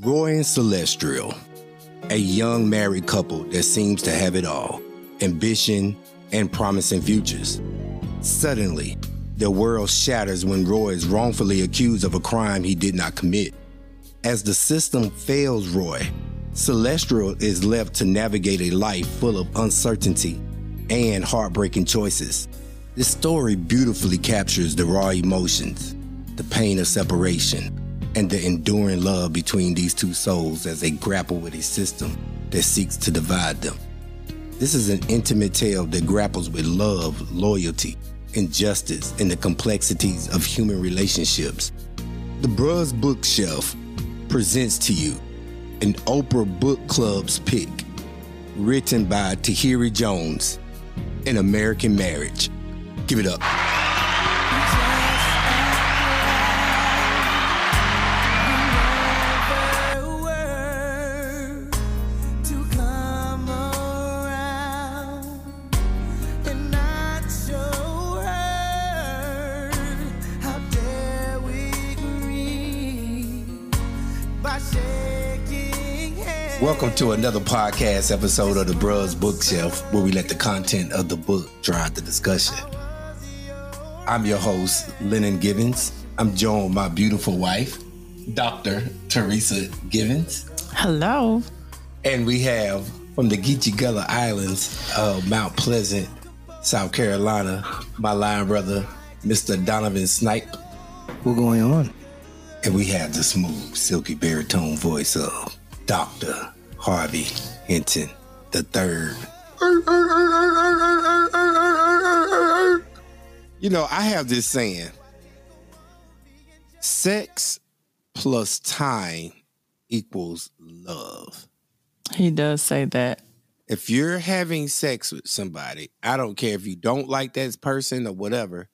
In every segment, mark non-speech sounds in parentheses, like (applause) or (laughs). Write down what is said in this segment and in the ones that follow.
Roy and Celestial, a young married couple that seems to have it all ambition and promising futures. Suddenly, their world shatters when Roy is wrongfully accused of a crime he did not commit. As the system fails Roy, Celestial is left to navigate a life full of uncertainty and heartbreaking choices. This story beautifully captures the raw emotions, the pain of separation, and the enduring love between these two souls as they grapple with a system that seeks to divide them. This is an intimate tale that grapples with love, loyalty, injustice, and the complexities of human relationships. The Bruz Bookshelf presents to you an Oprah Book Club's pick, written by Tayari Jones, An American Marriage. Give it up. Welcome to another podcast episode of the Bruz Bookshelf, where we let the content of the book drive the discussion. I'm your host, Lennon Givens. I'm joined by my beautiful wife, Dr. Teresa Givens. Hello. And we have from the Geechee Gullah Islands of Mount Pleasant, South Carolina, my line brother, Mr. Donovan Snipe. What's going on? And we have the smooth, silky baritone voice of Dr. Harvey Hinton the third. You know, I have this saying sex plus time equals love. He does say that. If you're having sex with somebody, I don't care if you don't like that person or whatever,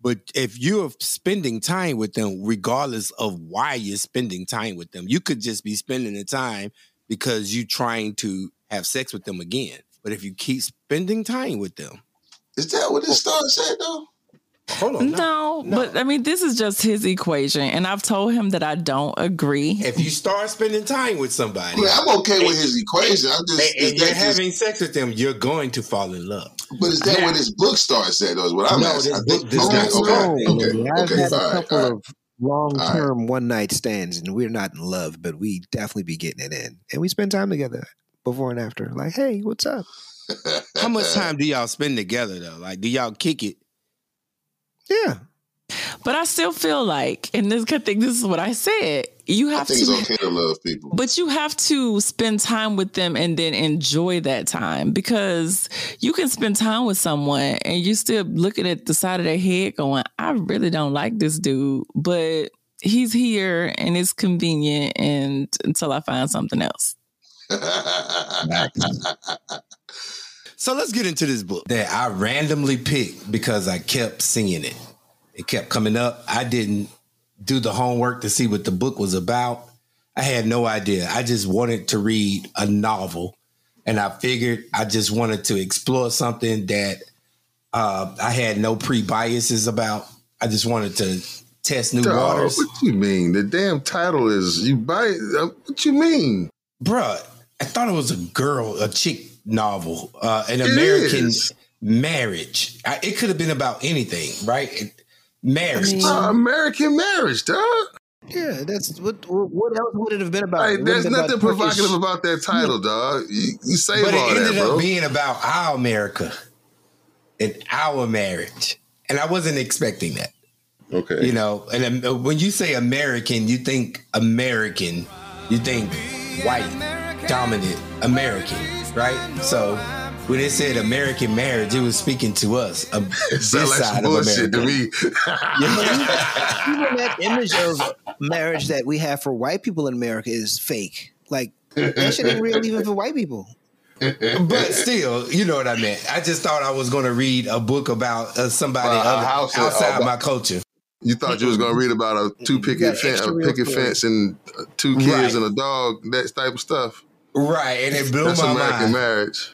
but if you're spending time with them, regardless of why you're spending time with them, you could just be spending the time because you're trying to have sex with them again. But if you keep spending time with them, is that what this oh. star said though? Hold on. No, no, but I mean, this is just his equation, and I've told him that I don't agree. If you start spending time with somebody, I'm okay with his equation. I'm just and, and you're having just, sex with them, you're going to fall in love. But is that what his book star said? Though, is what I'm no, asking. This, book, this okay, okay, okay, okay, I've had a couple right, of long-term right. one-night stands, and we're not in love, but we definitely be getting it in, and we spend time together before and after. Like, hey, what's up? How much (laughs) time do y'all spend together though? Like, do y'all kick it? Yeah. But I still feel like, and this I think this is what I said. You have I think to. It's okay to love people, but you have to spend time with them and then enjoy that time because you can spend time with someone and you're still looking at the side of their head, going, "I really don't like this dude," but he's here and it's convenient, and until I find something else. So let's get into this book that I randomly picked because I kept seeing it. It kept coming up. I didn't do the homework to see what the book was about. I had no idea. I just wanted to read a novel. And I figured I just wanted to explore something that uh, I had no pre biases about. I just wanted to test new waters. What you mean? The damn title is you buy. Uh, what you mean, bruh? I thought it was a girl, a chick novel, uh, an it American is. marriage. I, it could have been about anything, right? It, marriage, I mean, uh, American marriage, dog. Yeah, that's what. What else would it have been about? Hey, there's nothing provocative about that title, dog. You, you say but it ended that, up being about our America and our marriage, and I wasn't expecting that. Okay, you know, and um, when you say American, you think American, you think white, dominant American right? So when it said American marriage, it was speaking to us. Uh, (laughs) this like side of America. to me. (laughs) Even that image of marriage that we have for white people in America is fake. Like that shit ain't real even for white people. but still, you know what I meant. I just thought I was going to read a book about uh, somebody other, outside uh, my culture. You thought you was going to read about a two picket fence, a picket fence, and uh, two kids right. and a dog, that type of stuff. Right, and it blew That's my American mind. marriage.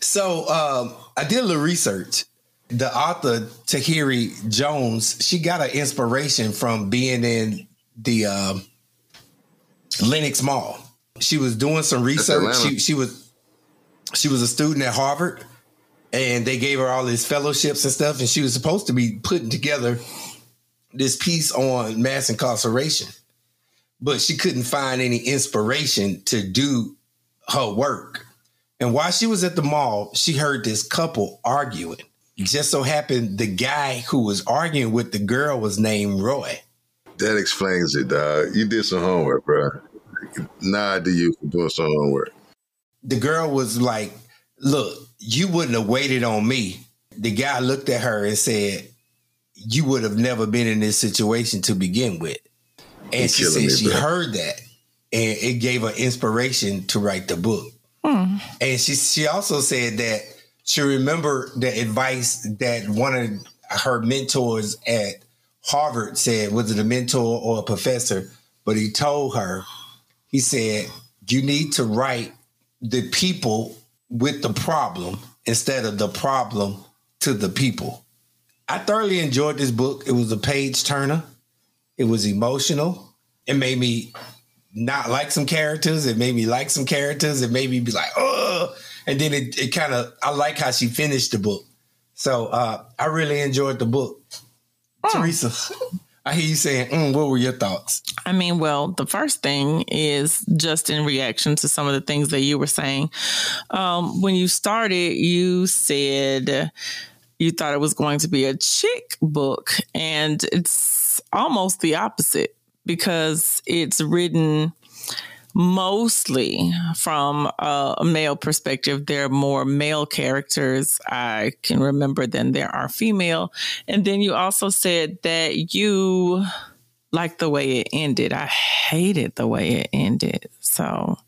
So um, I did a little research. The author Tayari Jones, she got an inspiration from being in the um, Lenox Mall. She was doing some research. She, she was she was a student at Harvard, and they gave her all these fellowships and stuff. And she was supposed to be putting together this piece on mass incarceration, but she couldn't find any inspiration to do her work. And while she was at the mall, she heard this couple arguing. Mm-hmm. Just so happened the guy who was arguing with the girl was named Roy. That explains it, dog. You did some homework, bro. Nod to you for doing some homework. The girl was like, Look, you wouldn't have waited on me. The guy looked at her and said, You would have never been in this situation to begin with. And You're she said me, she bro. heard that and it gave her inspiration to write the book. Hmm. And she she also said that she remembered the advice that one of her mentors at Harvard said, was it a mentor or a professor? But he told her, he said, you need to write the people with the problem instead of the problem to the people. I thoroughly enjoyed this book. It was a page turner. It was emotional. It made me not like some characters. It made me like some characters. It made me be like, oh, and then it, it kind of, I like how she finished the book. So uh, I really enjoyed the book. Oh. Teresa, I hear you saying, mm, what were your thoughts? I mean, well, the first thing is just in reaction to some of the things that you were saying. Um, when you started, you said you thought it was going to be a chick book, and it's almost the opposite because it's written mostly from a male perspective. There are more male characters I can remember than there are female. And then you also said that you liked the way it ended. I hated the way it ended. So,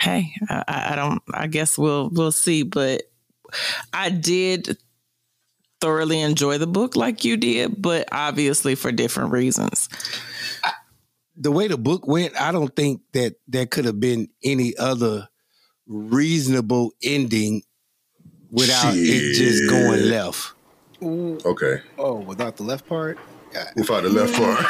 hey, I, I don't. I guess we'll we'll see. But I did thoroughly enjoy the book like you did, but obviously for different reasons the way the book went, I don't think that there could have been any other reasonable ending without Shit. it just going left. Okay. Oh, without the left part? Yeah. Without the left part. (laughs)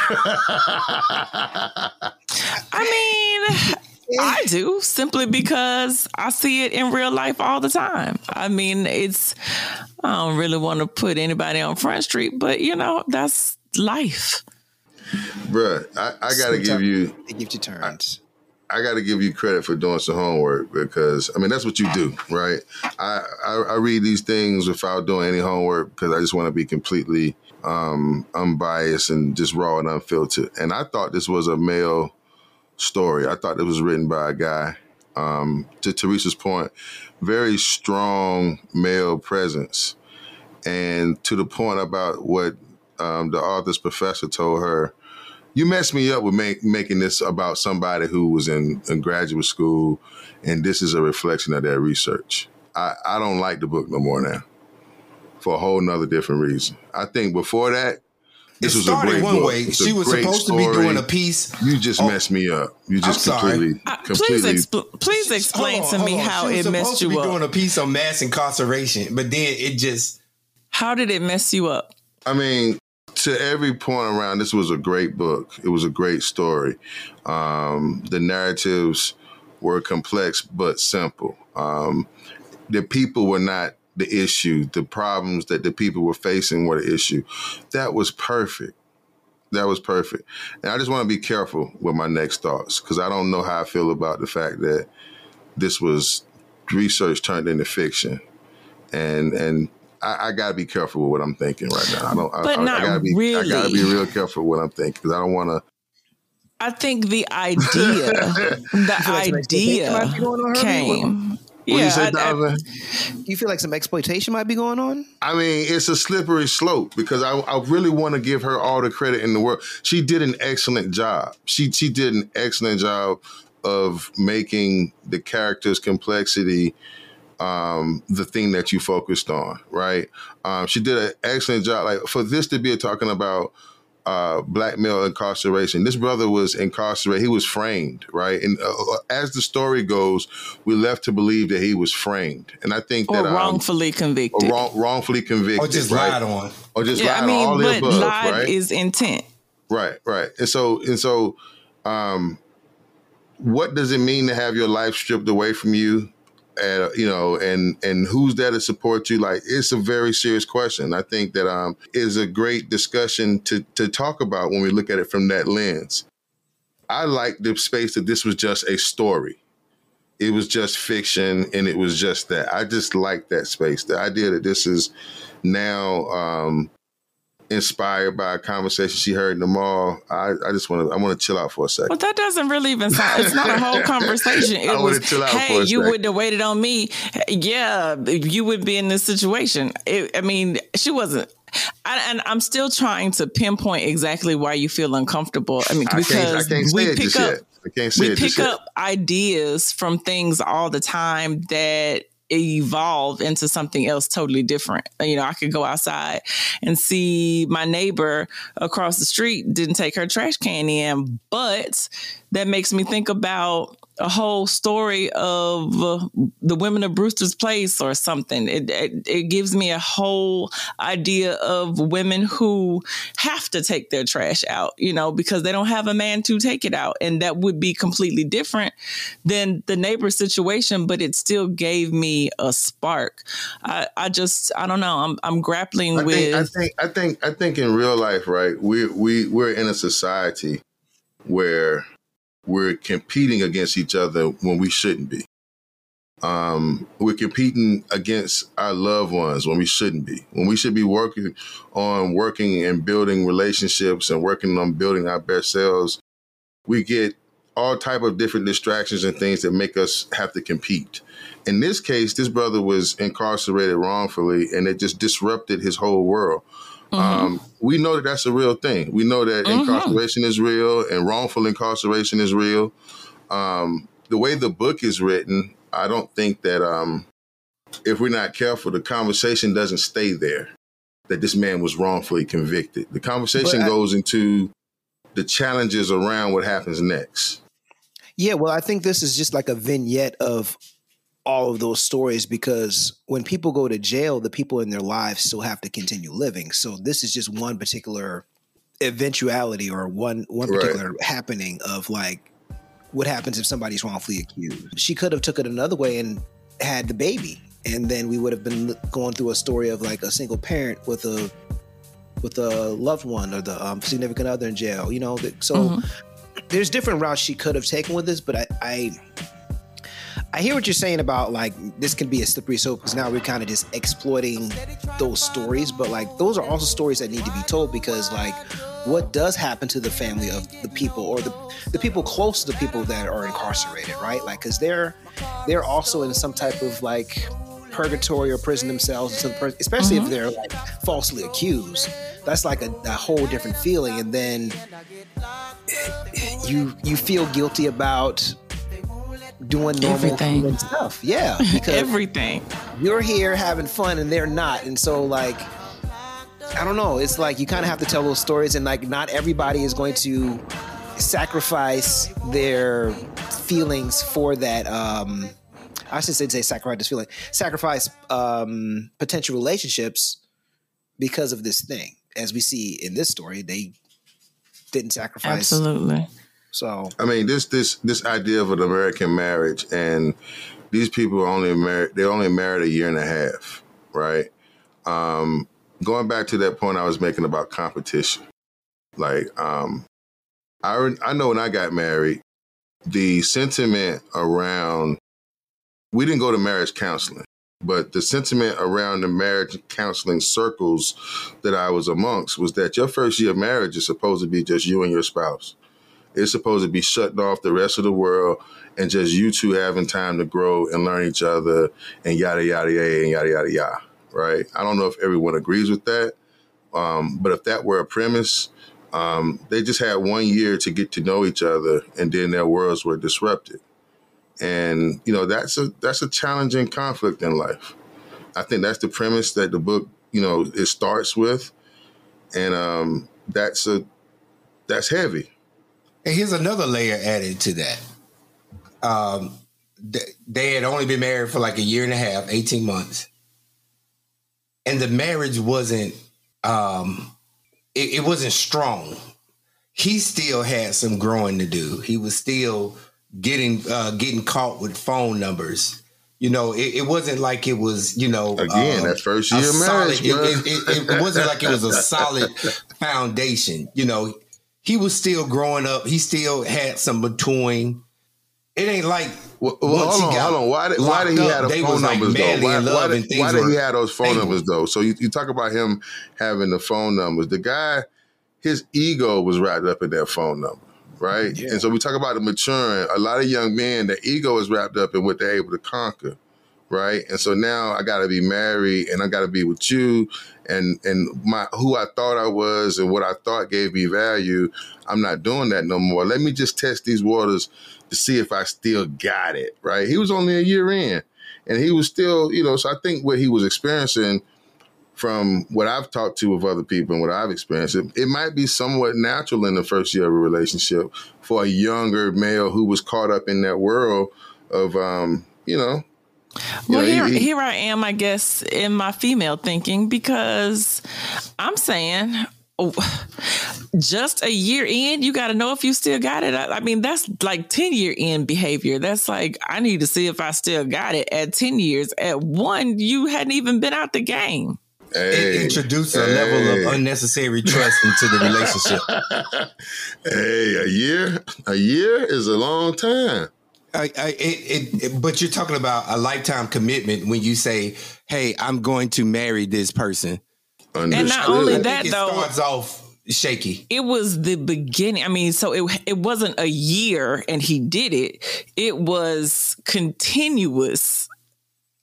I mean, I do simply because I see it in real life all the time. I mean, it's, I don't really want to put anybody on Front Street, but you know, that's life. Bruh, I, I gotta give you. It gives you turns. I, I got to give you credit for doing some homework because I mean that's what you do, right? I, I, I read these things without doing any homework because I just want to be completely um, unbiased and just raw and unfiltered. And I thought this was a male story. I thought it was written by a guy. Um, to Teresa's point, very strong male presence, and to the point about what um, the author's professor told her you messed me up with make, making this about somebody who was in, in, graduate school, and this is a reflection of their research. I, I don't like the book no more now, for a whole nother different reason. I think before that, this it was a great one book. way. It's she was supposed story. to be doing a piece. You just oh, messed me up. You just completely, uh, completely. Please, expl- please explain on, to me how it messed you up. Supposed to be doing a piece on mass incarceration, but then it just. How did it mess you up? I mean, to every point around, this was a great book. It was a great story. Um, the narratives were complex but simple. Um, the people were not the issue. The problems that the people were facing were the issue. That was perfect. That was perfect. And I just want to be careful with my next thoughts because I don't know how I feel about the fact that this was research turned into fiction. And and I, I got to be careful with what I'm thinking right now. I don't. But I, not I gotta be, really. I got to be real careful with what I'm thinking because I don't want to. I think the (laughs) idea, the idea came. What yeah, you say, I, I, you feel like some exploitation might be going on? I mean, it's a slippery slope because I, I really want to give her all the credit in the world. She did an excellent job. She she did an excellent job of making the character's complexity um, the thing that you focused on, right? Um, she did an excellent job. Like for this to be talking about uh, black male incarceration, this brother was incarcerated. He was framed, right? And uh, uh, as the story goes, we left to believe that he was framed, and I think or that um, wrongfully convicted, or wrong, wrongfully convicted, or just right? lied on, or just yeah, lied I mean, on. All but the above, lied right? is intent, right? Right, and so and so. Um, what does it mean to have your life stripped away from you? You know, and and who's there to support you? Like, it's a very serious question. I think that um is a great discussion to to talk about when we look at it from that lens. I like the space that this was just a story. It was just fiction, and it was just that. I just like that space. The idea that this is now um, inspired by a conversation she heard in the mall. I, I just want to I want to chill out for a second. But that doesn't really even sound. It's not a whole (laughs) conversation. It was, chill out hey, you would wouldn't have waited on me. Yeah, you would be in this situation. It, I mean, she wasn't. I, and I'm still trying to pinpoint exactly why you feel uncomfortable. I mean, because I can't, I can't we pick up we pick up ideas from things all the time that evolve into something else totally different. You know, I could go outside and see my neighbor across the street didn't take her trash can in, but that makes me think about a whole story of uh, the women of Brewster's Place or something. It, it, it gives me a whole idea of women who have to take their trash out, you know, because they don't have a man to take it out, and that would be completely different than the neighbor situation. But it still gave me a spark. I, I just I don't know. I'm I'm grappling I with. Think, I think I think I think in real life, right? We we we're in a society where we're competing against each other when we shouldn't be. Um, we're competing against our loved ones when we shouldn't be. When we should be working on working and building relationships and working on building our best selves, we get all type of different distractions and things that make us have to compete. In this case, this brother was incarcerated wrongfully, and it just disrupted his whole world. Mm-hmm. Um, we know that that's a real thing. We know that mm-hmm. incarceration is real and wrongful incarceration is real. Um, the way the book is written, I don't think that um, if we're not careful, the conversation doesn't stay there. That this man was wrongfully convicted. The conversation I, goes into the challenges around what happens next. Yeah, well, I think this is just like a vignette of all of those stories because when people go to jail, the people in their lives still have to continue living. So this is just one particular eventuality or one one particular right. happening of like what happens if somebody's wrongfully accused. She could have took it another way and had the baby, and then we would have been going through a story of like a single parent with a with a loved one or the um, significant other in jail. You know, so mm-hmm. there's different routes she could have taken with this, but I, I I hear what you're saying about like this can be a slippery slope because now we're kind of just exploiting those stories, but like those are also stories that need to be told because like what does happen to the family of the people or the the people close to the people that are incarcerated, right? Like because they're they're also in some type of like purgatory or prison themselves, especially mm-hmm. if they're like falsely accused. That's like a, a whole different feeling, and then you you feel guilty about doing normal everything stuff. Yeah, (laughs) because everything. You're here having fun and they're not, and so like, I don't know. It's like you kind of have to tell those stories, and like not everybody is going to sacrifice their feelings for that. Um, I should say, say sacrifice this feeling, sacrifice um, potential relationships because of this thing. As we see in this story, they didn't sacrifice absolutely so I mean, this this this idea of an American marriage, and these people are only married. They're only married a year and a half, right? Um, going back to that point I was making about competition, like um, I I know when I got married, the sentiment around we didn't go to marriage counseling, but the sentiment around the marriage counseling circles that I was amongst was that your first year of marriage is supposed to be just you and your spouse. It's supposed to be shutting off the rest of the world and just you two having time to grow and learn each other and yada yada yada and yada yada yada. Right? I don't know if everyone agrees with that, um, but if that were a premise, um, they just had one year to get to know each other, and then their worlds were disrupted. And you know that's a that's a challenging conflict in life. I think that's the premise that the book you know it starts with, and um, that's a that's heavy and here's another layer added to that. Um, they had only been married for like a year and a half, 18 months. And the marriage wasn't um it, it wasn't strong. He still had some growing to do. He was still getting uh, getting caught with phone numbers. You know, it, it wasn't like it was. You know, again um, that first year marriage, solid- it, it, it wasn't like it was a solid foundation. You know, he was still growing up. He still had some maturing. It ain't like Well, well, once he hold on, got hold on. Why did, why did he locked have up, the phone was, like, numbers though? madly Why, why did, why did he have those phone stable. numbers though? So you, you talk about him having the phone numbers. The guy, his ego was wrapped up in that phone number, right? Yeah. And so we talk about the maturing. A lot of young men, their ego is wrapped up in what they're able to conquer, right? And so now I got to be married, and I got to be with you, and and my who I thought I was and what I thought gave me value. I'm not doing that no more. Let me just test these waters to see if I still got it, right? He was only a year in and he was still, you know, so I think what he was experiencing from what I've talked to with other people and what I've experienced, it, it might be somewhat natural in the first year of a relationship for a younger male who was caught up in that world of, um, you know, you Well, know, here, he- here I am, I guess, in my female thinking because I'm saying oh, just a year in, you got to know if you still got it. I, I mean, that's like 10 year in behavior. That's like, I need to see if I still got it at 10 years. At one, you hadn't even been out the game. it hey, introduced a hey. level of unnecessary trust into the relationship. (laughs) hey, a year, a year is a long time. I, I, it, it, it- but you're talking about a lifetime commitment when you say, "Hey, I'm going to marry this person." Understood. not only that- think it though- starts off shaky. It was the beginning. I mean, so it it wasn't a year and he did it. It was continuous.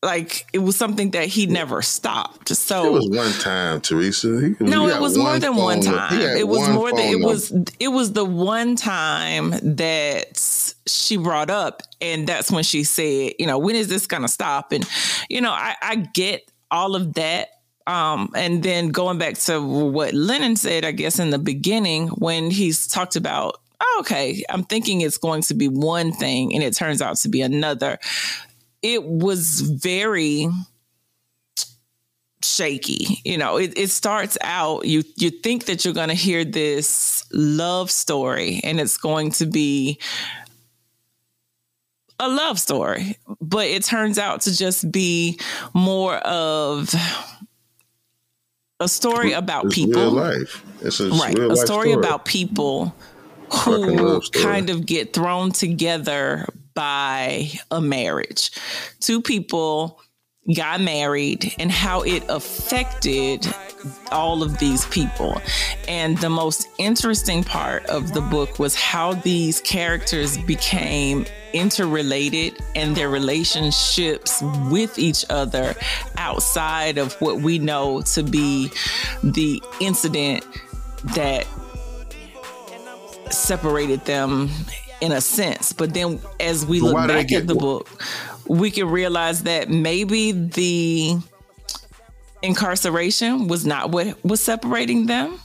Like it was something that he never stopped. So it was one time, Teresa. He, No, he it was more than one time. It was more than it was it was the one time that she brought up and that's when she said, you know, when is this gonna stop? And, you know, I, I get all of that. Um, and then going back to what Lennon said, I guess in the beginning, when he's talked about, oh, okay, I'm thinking it's going to be one thing and it turns out to be another. It was very shaky. You know, it, it starts out you you think that you're going to hear this love story and it's going to be a love story, but it turns out to just be more of a story about It's people. real life. It's a right real a life story, about people who kind of get thrown together by a marriage. Two people got married and how it affected all of these people and the most interesting part of the book was how these characters became interrelated and their relationships with each other outside of what we know to be the incident that separated them in a sense. But then as we But look why did they back at the book, we can realize that maybe the incarceration was not what was separating them.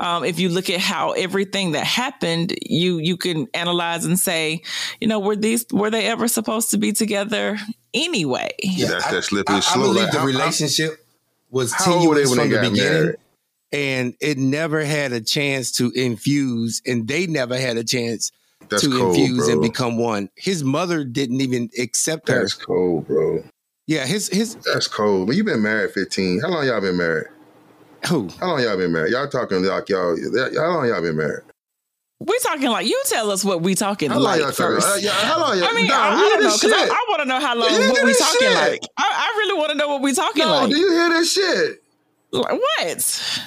Um, if you look at how everything that happened, you you can analyze and say, you know, were these were they ever supposed to be together anyway? That's I- that slippery I, I believe Like, the how- relationship was how old tenuous from they the beginning, married? and it never had a chance to infuse, and they never had a chance That's to cold, infuse bro. and become one. His mother didn't even accept her. That's cold, bro. Yeah, his his That's cold. But you've been married 15. How long y'all been married? who? How long y'all been married? Y'all talking like y'all, how long y'all been married? We talking like you tell us what we talking How long like y'all talking? first. Uh, yeah, how long y'all? I mean, Nah, I, I don't know because I. I want to know how long You what we talking shit? like. I, I really want to know what we talking No, like. do you hear this shit? Like, What?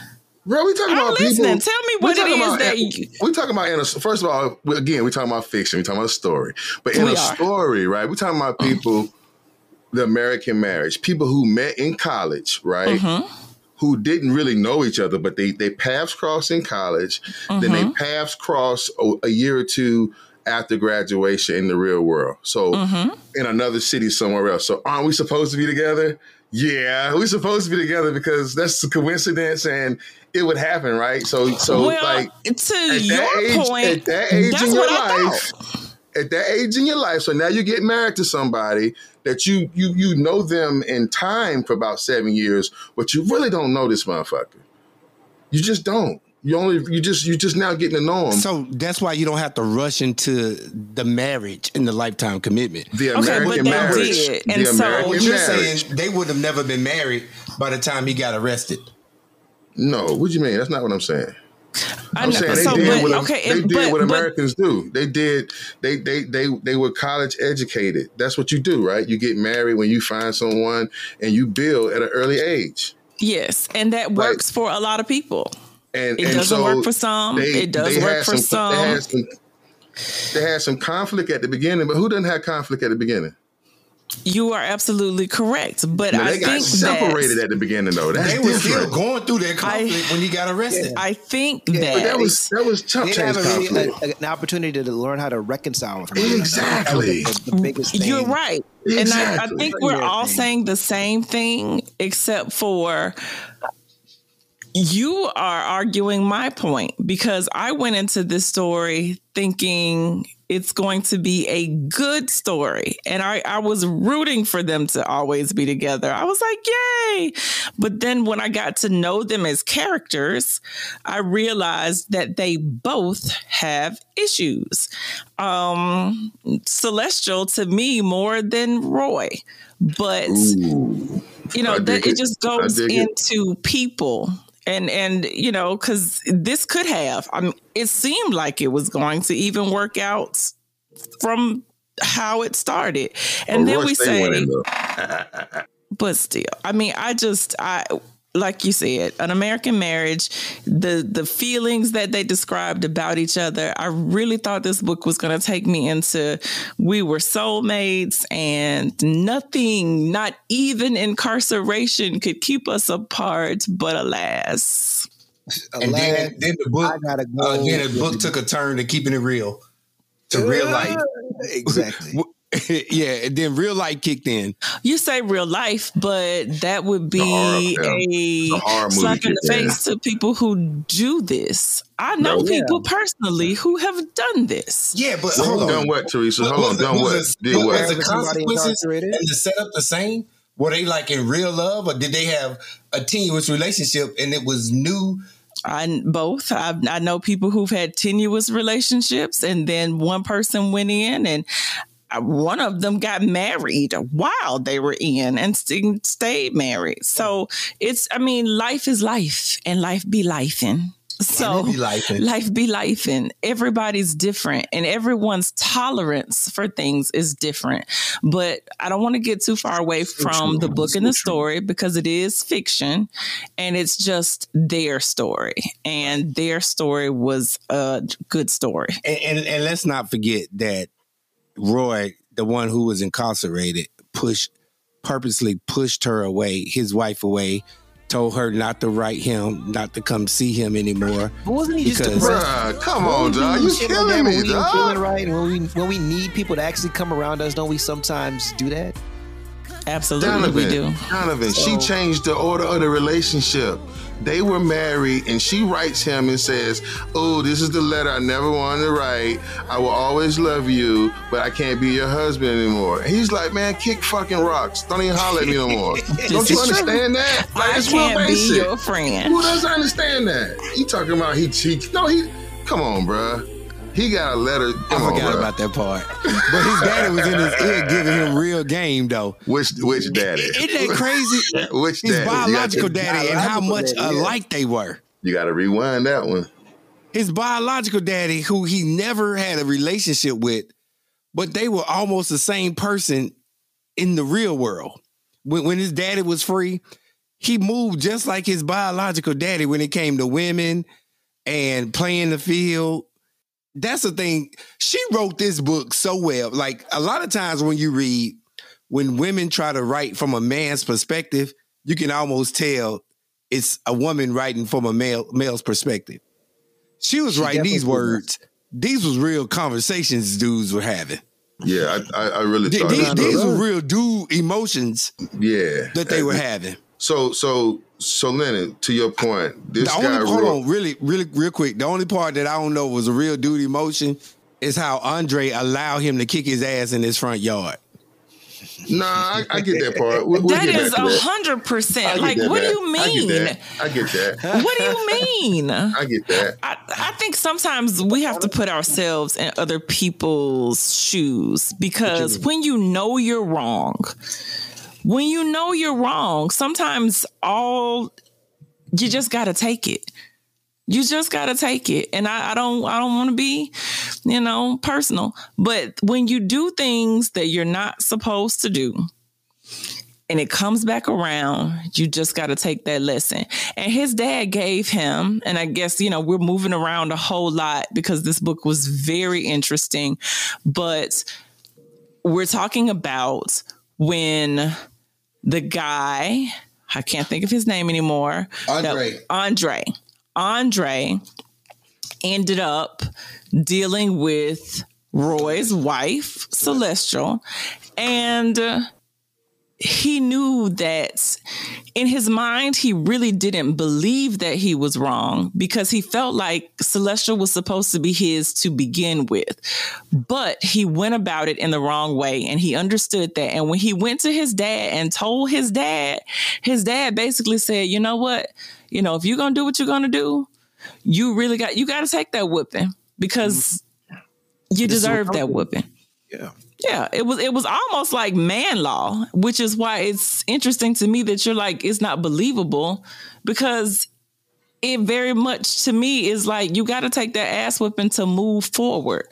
Bro, we talking I'm about listening. people. Tell me what it is about- that you- we talking about. In a, first of all, again, we talking about fiction. We talking about a story, but in We a are. story, right? We talking about people, the American marriage, people who met in college, right? Mm-hmm. Who didn't really know each other, but they they paths crossed in college. Then Mm-hmm. they paths cross a, a year or two after graduation in the real world. So Mm-hmm. in another city somewhere else. So aren't we supposed to be together? Yeah, we're supposed to be together because that's a coincidence and it would happen, right? So so well, like to at your that age, point, at that age in your life, at that age in your life, so now you get married to somebody that you you you know them in time for about seven years, but you really don't know this motherfucker. You just don't. You only you just you just now getting to know them. So that's why you don't have to rush into the marriage and the lifetime commitment. the Okay, but American they marriage. did, The so- American What you're marriage. saying they would have never been married by the time he got arrested. No, what do you mean? That's not what I'm saying. I'm saying they so, did but, what okay, they did but, what but Americans do. They did they they they they were college educated. That's what you do, right? You get married when you find someone and you build at an early age. yes, and that works for a lot of people. And It and doesn't so work for some. It does work for some, They had some. some they had some conflict at the beginning, but who doesn't have conflict at the beginning? You are absolutely correct, but Now, I they got think separated that at the beginning though. That's They were still going through that conflict when he got arrested. I think Yeah, that, But that was that was tough They didn't have a really, conflict. a- an opportunity to learn how to reconcile with it. Exactly. The, the biggest thing. you're right, and I, I think we're all Thing. saying the same thing, except for you are arguing my point because I went into this story thinking it's going to be a good story. And I, I was rooting for them to always be together. I was like, yay. But then when I got to know them as characters, I realized that they both have issues. Um, Celestial to me more than Roy. But Ooh. you know that it it. just goes into people and and you know because this could have. I mean it seemed like it was going to even work out from how it started. And Oh, then Roy we say but still i mean i just i like you said an american marriage the the feelings that they described about each other i really thought this book was going to take me into we were soulmates and nothing not even incarceration could keep us apart but alas and then, then the book go. uh, then the book took a turn to keeping it real to real life. Exactly. (laughs) (laughs) yeah, and then real life kicked in. you say real life but that would be horror a a horror movie slap in the kicked in. face to people who do this i know No. people personally who have done this Yeah, but Well, hold on. done what, Teresa? Hold on, Was- done what? the- Did was what? the Somebody consequences and the setup the same? Were they like in real love, or did they have a tenuous relationship and it was new? I both. I, I know people who've had tenuous relationships, and then one person went in, and Uh, one of them got married while they were in, and st- stayed married. So it's. I mean, life is life, and life be lifing. So be lifing. life be life and everybody's different and everyone's tolerance for things is different but i don't want to get too far away from the book and the story because it is fiction and it's just their story and their story was a good story And, and and let's not forget that Roy, the one who was incarcerated, pushed purposely pushed her away, his wife away, told her not to write him, not to come see him anymore. But wasn't he just depressed? Bruh, come on, dog. You Shit like killing when me, we ain't feeling dog. right, when we when we need people to actually come around us, don't we sometimes do that? absolutely Donovan, we do Donovan, she changed the order of the relationship. They were married, and she writes him and says, "Oh, this is the letter I never wanted to write. I will always love you, but I can't be your husband anymore." He's like, "Man, kick fucking rocks. Don't even holler at me no more." (laughs) Don't you understand that? Like, i it's real can't be your friend Who doesn't understand that? He talking about he he no he. Come on, bruh. He got a letter. I Come on, forgot bruh. about that part. But his daddy was in his ear giving him real game though. Which which daddy? Isn't that crazy? (laughs) which His daddy? You gotta- biological daddy and how much daddy, yeah. alike they were. You got to rewind that one. his biological daddy, who he never had a relationship with, but they were almost the same person in the real world. When, when his daddy was free, he moved just like his biological daddy when it came to women and playing the field. That's the thing. She wrote this book so well. Like a lot of times when you read, when women try to write from a man's perspective, you can almost tell it's a woman writing from a male male's perspective. She was She writing these definitely was. words. These was real conversations dudes were having. Yeah, I I, I really thought These, these were real dude emotions yeah that they were having. So so so Lennon, to your point, this the guy only hold wrote. on, really, really, real quick. The only part that I don't know was a real duty motion is how Andre allowed him to kick his ass in his front yard. Nah, I, I get that part. We'll, we'll that is a hundred percent. Like, that what do back. you I mean? get that. I get that. What do you mean? I get that. I, I think sometimes we have to put ourselves in other people's shoes because when you know you're wrong, when you know you're wrong, sometimes all you just got to take it. You just got to take it. And I, I don't I don't want to be, you know, personal, but when you do things that you're not supposed to do, and it comes back around, you just got to take that lesson. And his dad gave him, and I guess, you know, we're moving around a whole lot because this book was very interesting, but we're talking about when the guy, I can't think of his name anymore. Andre. that- Andre. Andre ended up dealing with Roy's wife, Celestial, and uh, he knew that in his mind, he really didn't believe that he was wrong because he felt like Celestial was supposed to be his to begin with. But he went about it in the wrong way and he understood that. And when he went to his dad and told his dad, his dad basically said, you know what? You know, if you're going to do what you're going to do, you really got, you got to take that whipping because mm-hmm. you This deserve that whipping. Yeah. Yeah, it was it was almost like man law, which is why it's interesting to me that you're like it's not believable because it very much to me is like you got to take that ass whipping to move forward.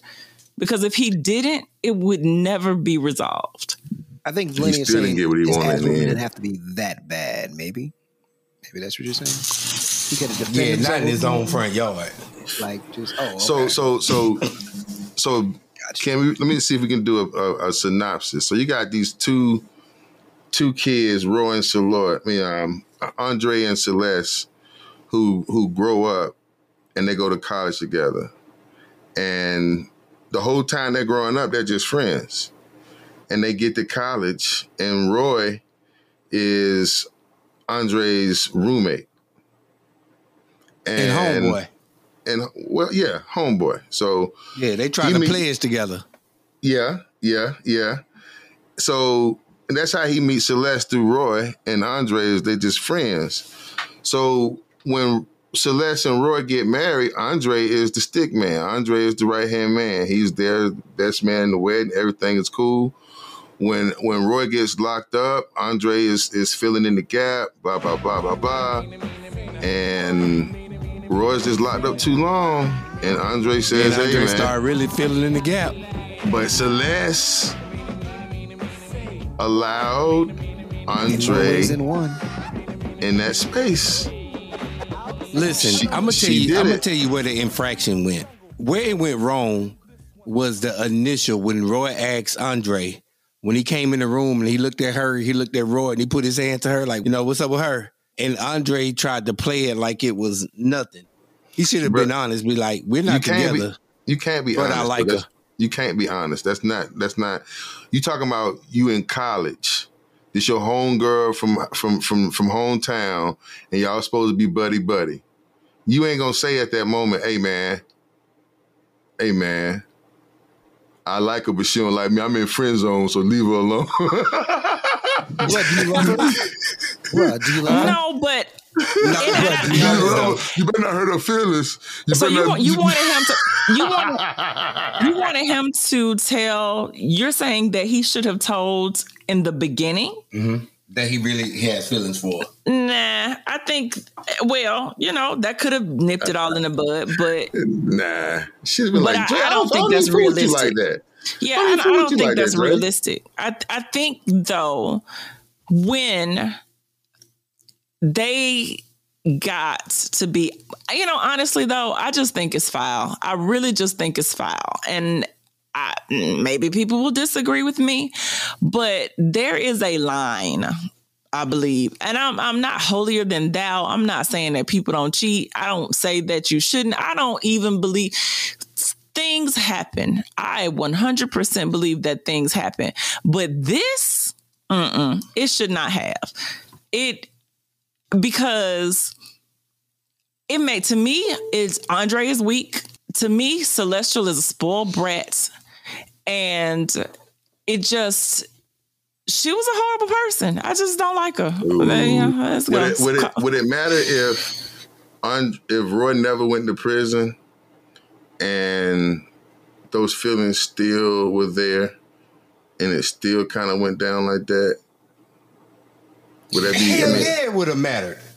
Because if he didn't, it would never be resolved. I think Lenny is still saying didn't get what he wanted ass in the whooping end. didn't have to be that bad. Maybe, maybe that's what you're saying. He could have defended Yeah, not in his own front yard. Like just oh. Okay. So so so so can we let me see if we can do a, a, a synopsis. So you got these two two kids, Roy and Celeste, I mean um, Andre and Celeste, who who grow up and they go to college together. And the whole time they're growing up, they're just friends. And they get to college and Roy is Andre's roommate. And homeboy. And well, yeah, homeboy. So Yeah, they try to mean- play us together. yeah, yeah, yeah. So and that's how he meets Celeste through Roy and Andre is they just friends. So when Celeste and Roy get married, Andre is the stick man. Andre is the right hand man. He's their best man in the wedding. Everything is cool. When when Roy gets locked up, Andre is is filling in the gap. Blah blah blah blah blah. And Roy's just locked up too long. And Andre And says, "Hey Andre man." started really filling in the gap. But Celeste allowed Andre in one. in that space. Listen, She- I'm gonna tell you. I'm gonna tell you where the infraction went. Where it went wrong was the initial when Roy asked Andre when he came in the room and he looked at her. He looked at Roy and he put his hand to her like, you know, what's up with her? And Andre tried to play it like it was nothing. He should have been honest. Be like, we're not you together. be you can't be But honest. I like her. You can't be honest. That's not that's not you talking about you in college. This your home girl from from from from hometown and y'all supposed to be buddy buddy. You ain't gonna say at that moment, hey man, hey man, I like her, but she don't like me. I'm in friend zone, so leave her alone. (laughs) What do you love her? What do you love her? No, but No, And bruh, I- be you, know, you better not hurt her feelings. You so you not- want, you wanted him to you wanted (laughs) you wanted him to tell you're saying that he should have told in the beginning mm-hmm. that he really he has feelings for. nah i think well you know that could have nipped it all in the bud but Nah, she's been like, I- I don't think that's fool you realistic. like that. Yeah i, you I don't think like that's that, realistic i i think though when they got to be you know honestly though i just think it's foul i really just think it's foul and I, maybe people will disagree with me but there is a line I believe. And I'm I'm not holier than thou. I'm not saying that people don't cheat. I don't say that you shouldn't. I don't even believe things happen. I 100% believe that things happen. But this, mm-mm, it should not have. It because it made to me is Andre is weak. To me, Celestial is a spoiled brat, and it just she was a horrible person. I just don't like her. But, yeah, let's Would it, would it would it matter if if Roy never went to prison and those feelings still were there and it still kind of went down like that? Would that be? I mean, yeah, it would have mattered. (laughs)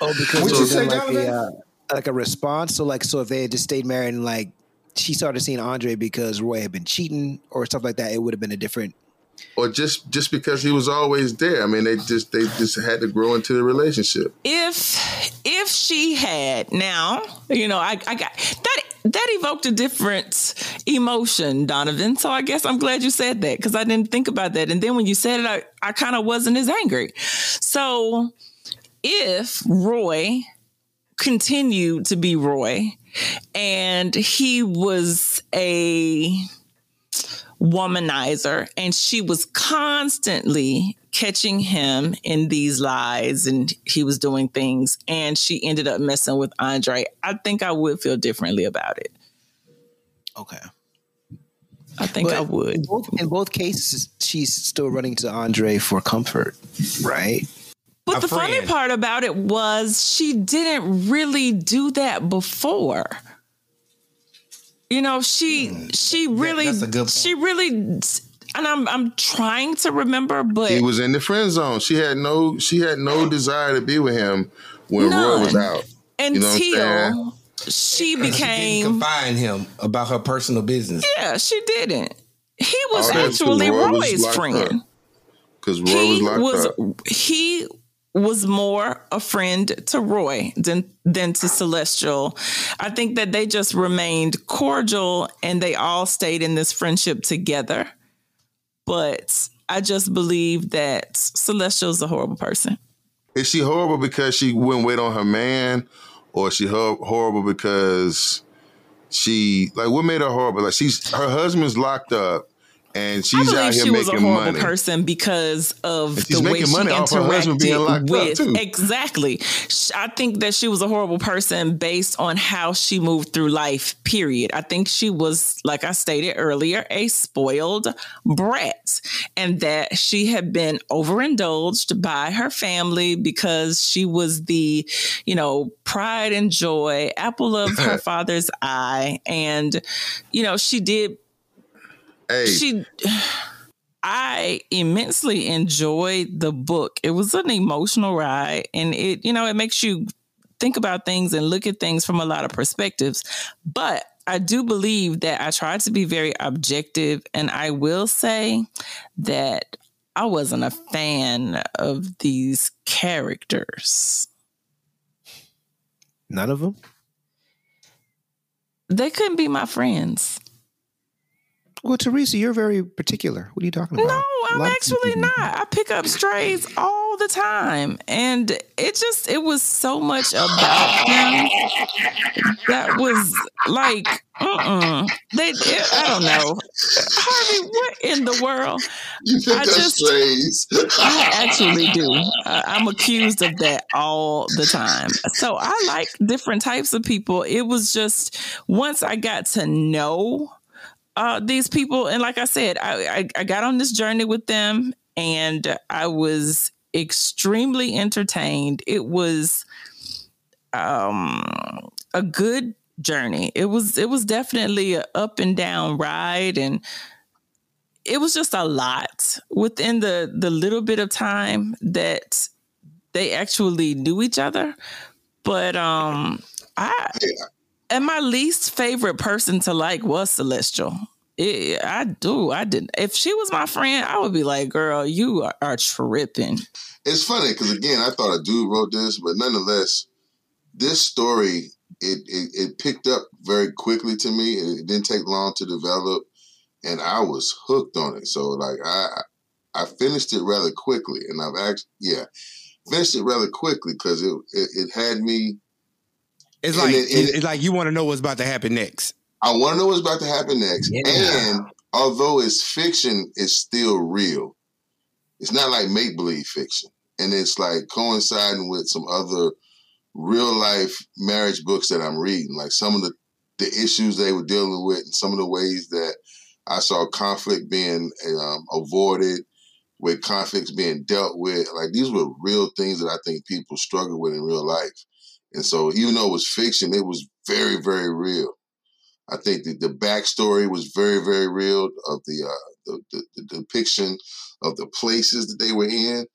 Oh, because What'd you say, like a uh, like a response. So like, so if they had just stayed married and like she started seeing Andre because Roy had been cheating or stuff like that, it would have been a different. Or just just because he was always there? I mean, they just they just had to grow into the relationship. if if she had now, you know, I, I got that that evoked a different emotion, Donovan. So I guess I'm glad you said that because I didn't think about that. And then when you said it, I, I kind of wasn't as angry. So if Roy continued to be Roy and he was a womanizer and she was constantly catching him in these lies and he was doing things and she ended up messing with Andre, I think I would feel differently about it. Okay. I think I would. In both, in both cases, she's still running to Andre for comfort, right? But A the funny part about it was she didn't really do that before. You know, she hmm. she really that's a good point. she really and I'm I'm trying to remember, but He was in the friend zone. She had no she had no desire to be with him when Roy was None. out. You know what I'm until she She didn't became confine him about her personal business. yeah, she didn't. He was All actually Roy Roy's locked friend. Because Roy he was locked was up. he was more a friend to Roy than than to Celestial. I think that they just remained cordial and they all stayed in this friendship together. But I just believe that Celestial's a horrible person. Is she horrible because she wouldn't wait on her man, or is she hor- horrible because she like what made her horrible? Like she's her husband's locked up, and I she's believe out here she was a horrible money. person because of the way she money off being locked up, interacted too. with. Exactly. I think that she was a horrible person based on how she moved through life, period. I think she was, like I stated earlier, a spoiled brat and that she had been overindulged by her family because she was the, you know, pride and joy, apple of her (laughs) father's eye. And, you know, she did Hey, she I immensely enjoyed the book. It was an emotional ride and it you know it makes you think about things and look at things from a lot of perspectives. But I do believe that I tried to be very objective and I will say that I wasn't a fan of these characters. None of them. They couldn't be my friends. Well, Teresa, you're very particular. What are you talking about? No, A I'm lot of actually people- not. I pick up strays all the time. And it just, it was so much about them that was like, uh-uh. They, it, I don't know. Harvey, what in the world? you picked I up just- strays. I actually do. I, I'm accused of that all the time. So I like different types of people. It was just once I got to know uh, these people, and like I said, I, I, I got on this journey with them, and I was extremely entertained. It was um, a good journey. It was it was definitely an up and down ride, and it was just a lot within the the little bit of time that they actually knew each other. But um, I and my least favorite person to like was Celestial. It, I do. I didn't. If she was my friend, I would be like, "Girl, you are, are tripping." It's funny because again, I thought a dude wrote this, but nonetheless, this story it, it it picked up very quickly to me. It didn't take long to develop, and I was hooked on it. So like I I finished it rather quickly, and I've actually yeah finished it rather quickly because it, it it had me. It's like it- it- it's like you want to know what's about to happen next. I want to know what's about to happen next, Yeah. and although it's fiction, it's still real. It's not like make believe fiction, and it's like coinciding with some other real life marriage books that I'm reading. Like some of the the issues they were dealing with, and some of the ways that I saw conflict being um, avoided, with conflicts being dealt with. Like these were real things that I think people struggle with in real life. And so, even though it was fiction, it was very, very real. I think the, the backstory was very, very real of the, uh, the, the, the depiction of the places that they were in,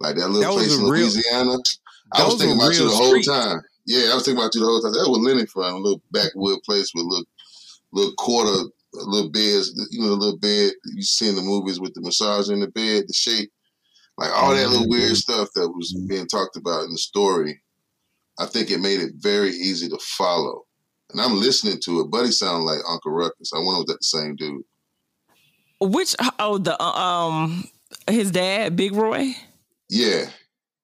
like that little that place in real, Louisiana. I was thinking about you the whole time. Yeah, I was thinking about you the whole time. That was Lenny from a little backwood place with a little, little quarter, little beds, you know, a little bed you see in the movies with the massage in the bed, the shape, like all that little weird mm-hmm. stuff that was mm-hmm. being talked about in the story. I think it made it very easy to follow. And I'm listening to it. Buddy sounded like Uncle Ruckus. I wonder if that the same dude. Which oh the uh, um his dad, Big Roy? Yeah.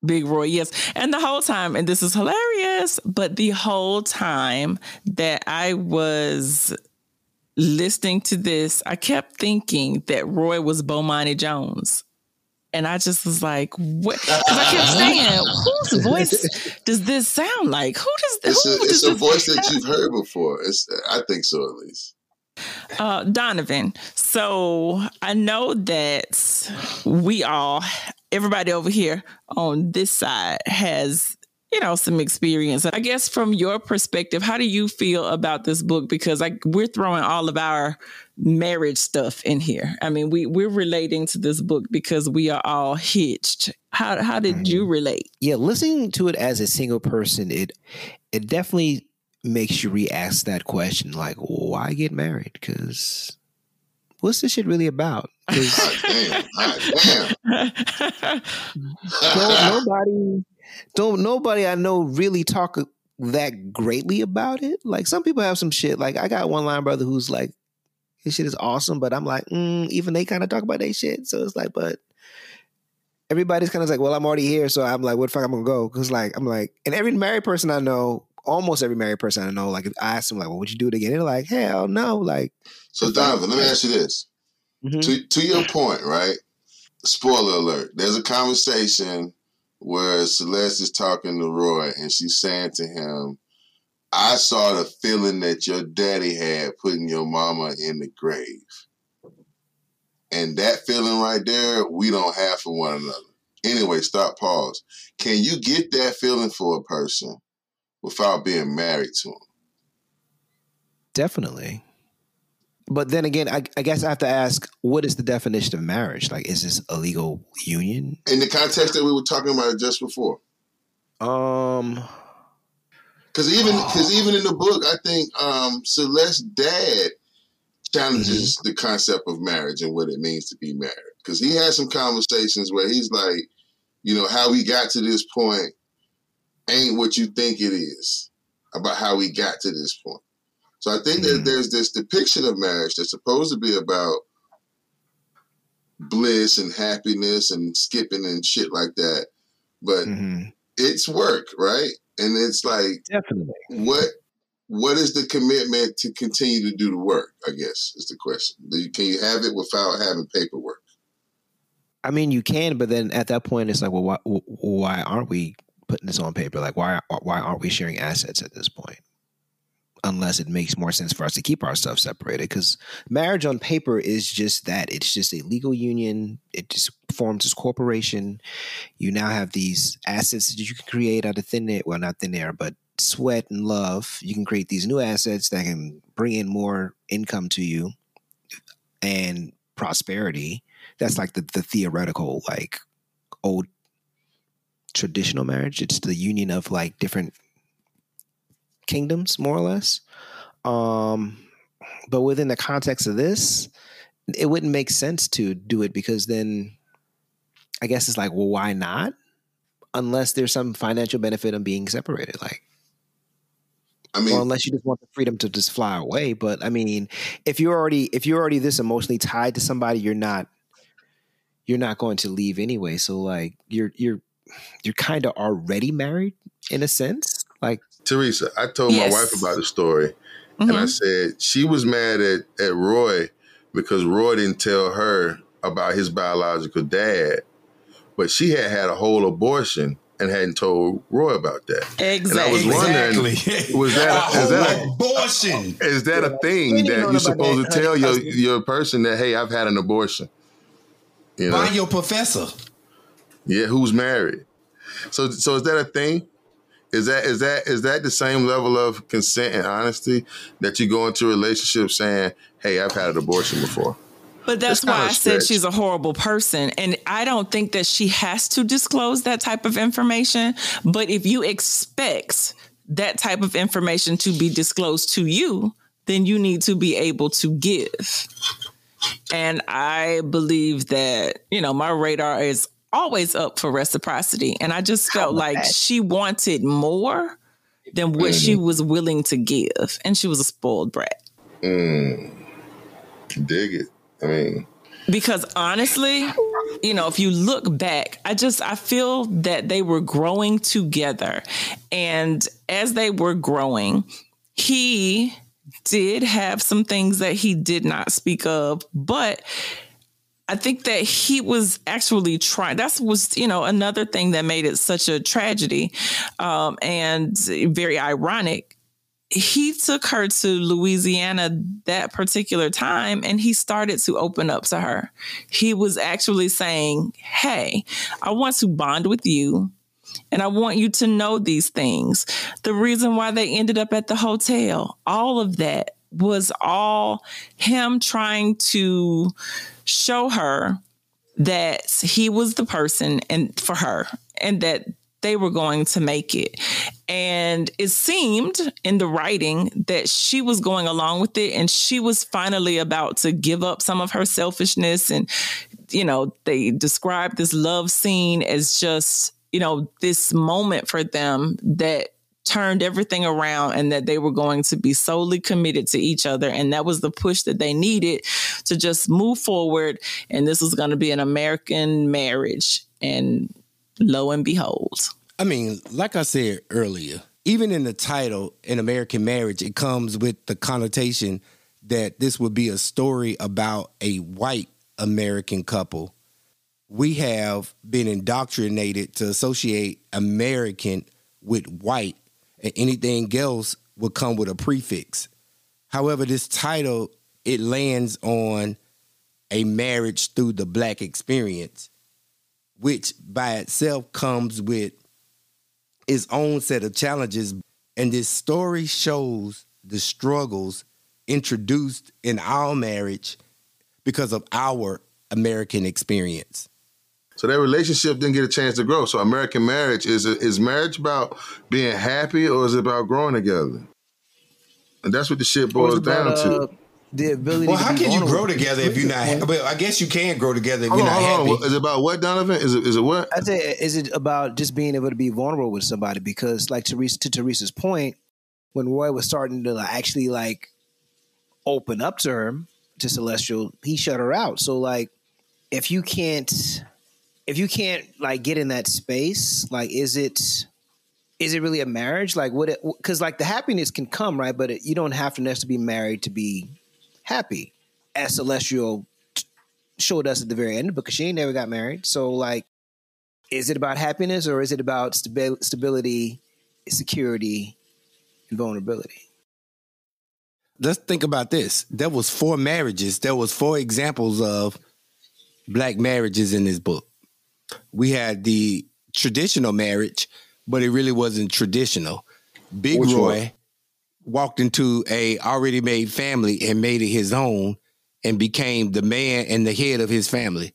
Big Roy, yes. And the whole time, and this is hilarious, but the whole time that I was listening to this, I kept thinking that Roy was Bomani Jones. And I just was like, what? Because I kept saying, whose (laughs) voice does this sound like? Who does this? It's a, it's a voice that (laughs) you've heard before. It's, I think so, at least. Uh, Donovan, so I know that we all, everybody over here on this side has, you know, some experience. I guess from your perspective, how do you feel about this book? Because like we're throwing all of our marriage stuff in here. I mean, we we're relating to this book because we are all hitched. How how did you mm-hmm. relate? Yeah, listening to it as a single person, it it definitely makes you re-ask that question like why get married because what's this shit really about (laughs) damn, damn. (laughs) don't nobody don't nobody i know really talk that greatly about it like some people have some shit like i got one line brother who's like his shit is awesome but i'm like mm, even they kind of talk about their shit so it's like but everybody's kind of like well i'm already here so i'm like what the fuck i'm gonna go because like i'm like and every married person i know almost every married person I know, like if I ask them like, well, would you do it again? They're like, hell no. Like So Donovan, let me ask you this. Mm-hmm. To to your point, right? Spoiler alert. There's a conversation where Celeste is talking to Roy and she's saying to him, I saw the feeling that your daddy had putting your mama in the grave. And that feeling right there, we don't have for one another. Anyway, stop, pause. Can you get that feeling for a person without being married to him. Definitely. But then again, I, I, guess I have to ask, what is the definition of marriage? Like, is this a legal union? In the context that we were talking about just before. Um, because even because oh. even in the book, I think um, Celeste's dad challenges mm-hmm. the concept of marriage and what it means to be married. Because he has some conversations where he's like, you know, how we got to this point ain't what you think it is about how we got to this point. So I think mm-hmm. that there's this depiction of marriage that's supposed to be about bliss and happiness and skipping and shit like that. But mm-hmm. it's work, right? And it's like definitely what what is the commitment to continue to do the work? I guess is the question. Can you have it without having paperwork? I mean, you can, but then at that point, it's like, well, why, why aren't we putting this on paper? Like, why why aren't we sharing assets at this point? Unless it makes more sense for us to keep our stuff separated, because marriage on paper is just that. It's just a legal union. It just forms this corporation. You now have these assets that you can create out of thin air. Well, not thin air, but sweat and love. You can create these new assets that can bring in more income to you and prosperity. That's like the, the theoretical, like old traditional marriage. It's the union of like different kingdoms, more or less. Um, but within the context of this, it wouldn't make sense to do it because then I guess it's like, well, why not? Unless there's some financial benefit of being separated, like. I mean, or unless you just want the freedom to just fly away. But I mean, if you're already if you're already this emotionally tied to somebody, you're not you're not going to leave anyway. So like you're you're you're kind of already married in a sense. Like Teresa, I told yes. my wife about the story, mm-hmm. and I mm-hmm. said she was mad at at Roy because Roy didn't tell her about his biological dad, but she had had a whole abortion and hadn't told Roy about that. Exactly. And I was wondering, Exactly. was that A is that whole abortion? is that a thing didn't that you're supposed that, to tell your your person that hey, I've had an abortion? You know, By your professor. yeah, who's married? So so is that a thing? Is that is that is that the same level of consent and honesty that you go into a relationship saying, "Hey, I've had an abortion before"? But that's why I said she's a horrible person. And I don't think that she has to disclose that type of information. But if you expect that type of information to be disclosed to you, then you need to be able to give. And I believe that, you know, my radar is always up for reciprocity. And I just felt about like that? she wanted more than what she was willing to give. And she was a spoiled brat. Mm, dig it. I mean, because honestly you know if you look back i just i feel that they were growing together and as they were growing he did have some things that he did not speak of but I think that he was actually trying. That was, you know, another thing that made it such a tragedy um, and very ironic he took her to Louisiana that particular time and he started to open up to her. He was actually saying, Hey, I want to bond with you and I want you to know these things. The reason why they ended up at the hotel, all of that was all him trying to show her that he was the person and for her and that they were going to make it. And it seemed in the writing that she was going along with it and she was finally about to give up some of her selfishness. And, you know, they described this love scene as just, you know, this moment for them that turned everything around and that they were going to be solely committed to each other. And that was the push that they needed to just move forward. And this was going to be an American marriage. And lo and behold. I mean, like I said earlier, even in the title, An American Marriage, it comes with the connotation that this would be a story about a white American couple. We have been indoctrinated to associate American with white, and anything else would come with a prefix. However, this title, it lands on a marriage through the black experience which by itself comes with its own set of challenges. And this story shows the struggles introduced in our marriage because of our American experience. So that relationship didn't get a chance to grow. So American marriage is is marriage about being happy or is it about growing together? And that's what the shit Or it's boils down about, to. uh, the ability. Well, to how be can you grow together if you're not? But I guess you can grow together if Hold you're on, not hold on. happy. Is it about what, Donovan? Is it is it what? I'd say, is it about just being able to be vulnerable with somebody? Because, like Teresa, to Teresa's point, when Roy was starting to like, actually like open up to her, to Celestial, he shut her out. So, like, if you can't, if you can't like get in that space, like, is it, is it really a marriage? Like, what? Because like the happiness can come, right? But it, you don't have to necessarily be married to be happy, as Celestial t- showed us at the very end, because she ain't never got married. So, like is it about happiness or is it about stabi- stability, security, and vulnerability? Let's think about this. There was four marriages. There was four examples of black marriages in this book. We had the traditional marriage, but it really wasn't traditional. Big Which Roy one? walked into a already made family and made it his own and became the man and the head of his family.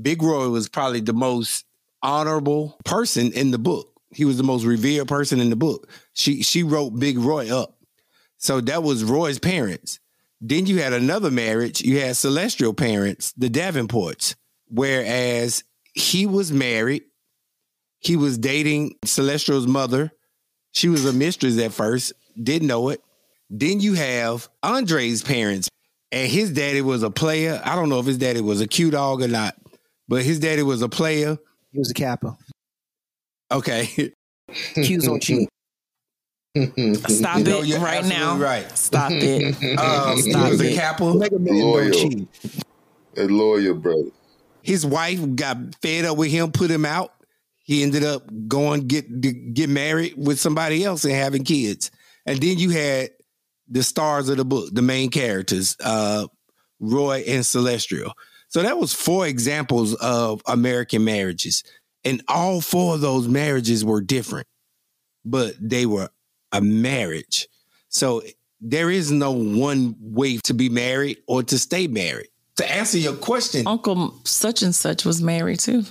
Big Roy was probably the most honorable person in the book. He was the most revered person in the book. She she wrote Big Roy up. So that was Roy's parents. Then you had another marriage. You had celestial parents, the Davenports. Whereas he was married, he was dating Celestial's mother. She was a mistress at first, didn't know it. Then you have Andre's parents, and his daddy was a player. I don't know if his daddy was a cute dog or not, but his daddy was a player. He was a kappa. Okay. Q's on (laughs) cheap. Stop You know, it you're right now. right. Stop it. (laughs) Um, he Stop was a it. Kappa. Mega Man Loyal. on cheap. A lawyer, brother. His wife got fed up with him, put him out. he ended up going get get married with somebody else and having kids. And then you had the stars of the book, the main characters, uh, Roy and Celestial. So that was four examples of American marriages. And all four of those marriages were different, but they were a marriage. So there is no one way to be married or to stay married. To answer your question, Uncle such and such was married too.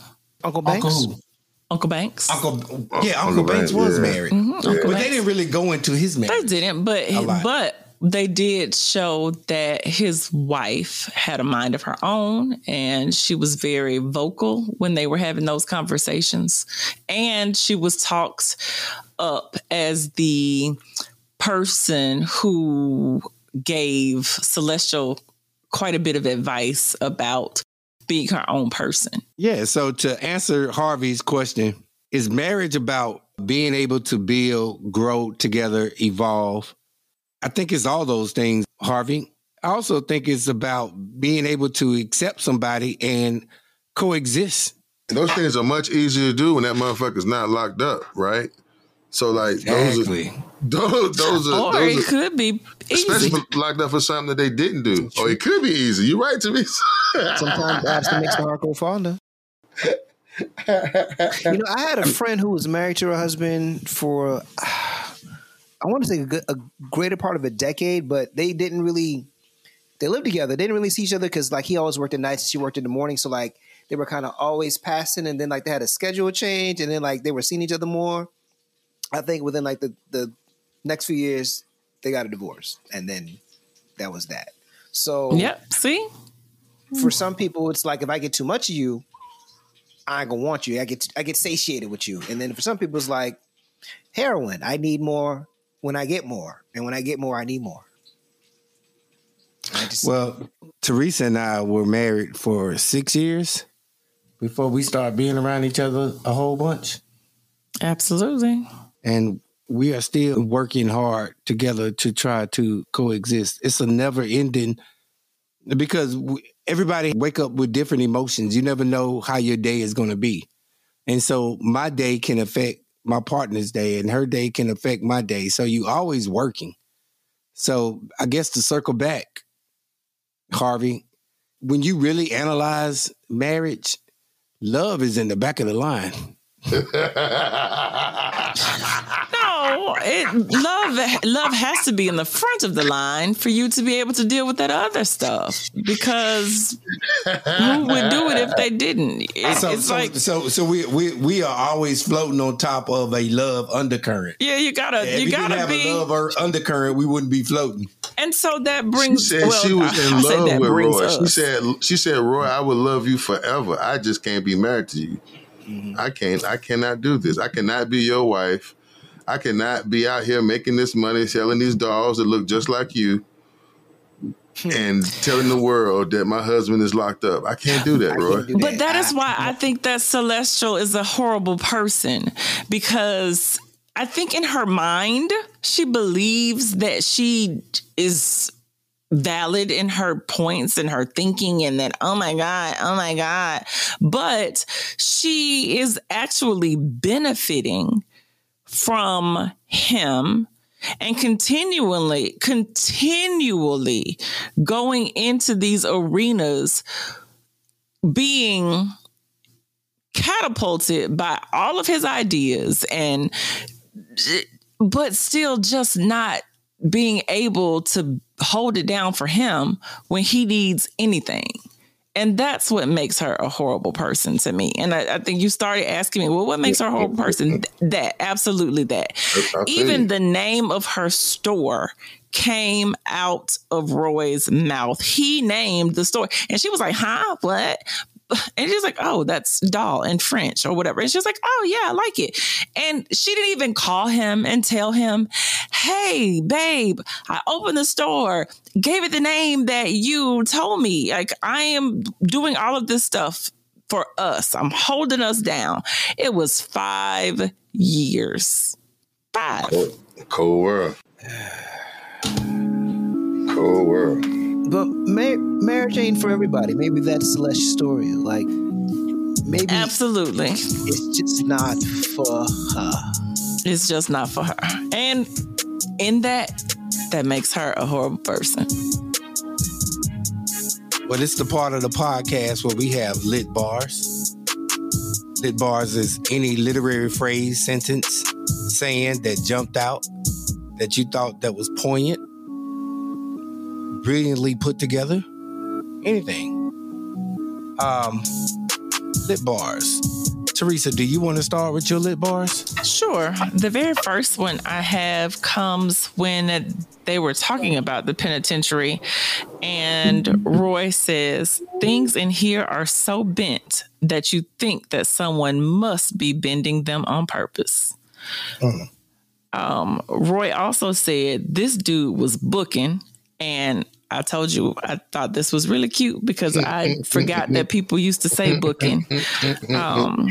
Uncle Banks. Uncle, who? Uncle Banks. Uncle, yeah, Uncle Uncle Banks Banks, was yeah. married, Mhm, Uncle but Banks. they didn't really go into his marriage. They didn't, but but they did show that his wife had a mind of her own and she was very vocal when they were having those conversations. And she was talked up as the person who gave Celestial quite a bit of advice about being her own person. Yeah. So to answer Harvey's question, is marriage about being able to build, grow together, evolve? I think it's all those things, Harvey. I also think it's about being able to accept somebody and coexist. Those things are much easier to do when that motherfucker's not locked up, right? So like those are (laughs) those those are, Or those it are could be especially easy. if locked up for something that they didn't do. Or it could be easy. You're right to me. (laughs) Sometimes asking makes the heart go fonder. You know, I had a friend who was married to her husband for, I want to say a, good, a greater part of a decade, but they didn't really, they lived together. They didn't really see each other because like he always worked at nights, and she worked in the morning. So like they were kind of always passing, and then like they had a schedule change, and then like they were seeing each other more. I think within like the the next few years, they got a divorce, and then that was that. So Yep. See? for some people, it's like if I get too much of you, I ain't gonna want you. I get I get satiated with you. And then for some people, it's like heroin. I need more when I get more, and when I get more, I need more. I just, Well, Teresa and I were married for six years before we started being around each other a whole bunch. Absolutely. And we are still working hard together to try to coexist. It's a never ending because everybody wake up with different emotions. You never know how your day is going to be. And so my day can affect my partner's day and her day can affect my day. So you always working. So I guess to circle back, Harvey, when you really analyze marriage, love is in the back of the line. No, it love love has to be in the front of the line for you to be able to deal with that other stuff. Because who would do it if they didn't? It- So, it's so, like so, so we, we we are always floating on top of a love undercurrent. yeah, you gotta If you we didn't gotta have be, a love or undercurrent, we wouldn't be floating. and so that She brings. said well, she was in I love that with brings Roy. She said she said, Roy, I would love you forever. I just can't be married to you. Mm-hmm. I can't I cannot do this. I cannot be your wife. I cannot be out here making this money selling these dolls that look just like you hmm. and telling the world that my husband is locked up. I can't do that, Roy. do But that I- is why I think that Celestial is a horrible person because I think in her mind, she believes that she is valid in her points and her thinking and that, oh my God, oh my God. But she is actually benefiting from him and continually, continually going into these arenas being catapulted by all of his ideas and but still just not being able to hold it down for him when he needs anything and that's what makes her a horrible person to me and i, I think you started asking me well what makes her a horrible person that absolutely that even the name of her store came out of Roy's mouth. He named the store. And she was like, huh? What? (laughs) And she's like, oh, that's doll in French or whatever. And she was like, oh, yeah, I like it. And she didn't even call him and tell him, hey, babe, I opened the store, gave it the name that you told me. Like, I am doing all of this stuff for us. I'm holding us down. It was five years. Five. Cold, cold world. Cold world. But mar- marriage ain't for everybody. Maybe that's Celeste's story. Like maybe Absolutely. it's just not for her. It's just not for her. And in that, that makes her a horrible person. Well, it's the part of the podcast where we have lit bars. Lit bars is any literary phrase, sentence, saying that jumped out that you thought that was poignant, brilliantly put together, anything. Um, lit bars. Teresa, do you want to start with your lit bars? Sure. The very first one I have comes when they were talking about the penitentiary, and Roy says, Things in here are so bent that you think that someone must be bending them on purpose. Um, Roy also said, This dude was booking, and I told you I thought this was really cute because mm, I mm, mm, forgot that people used to say booking. Um,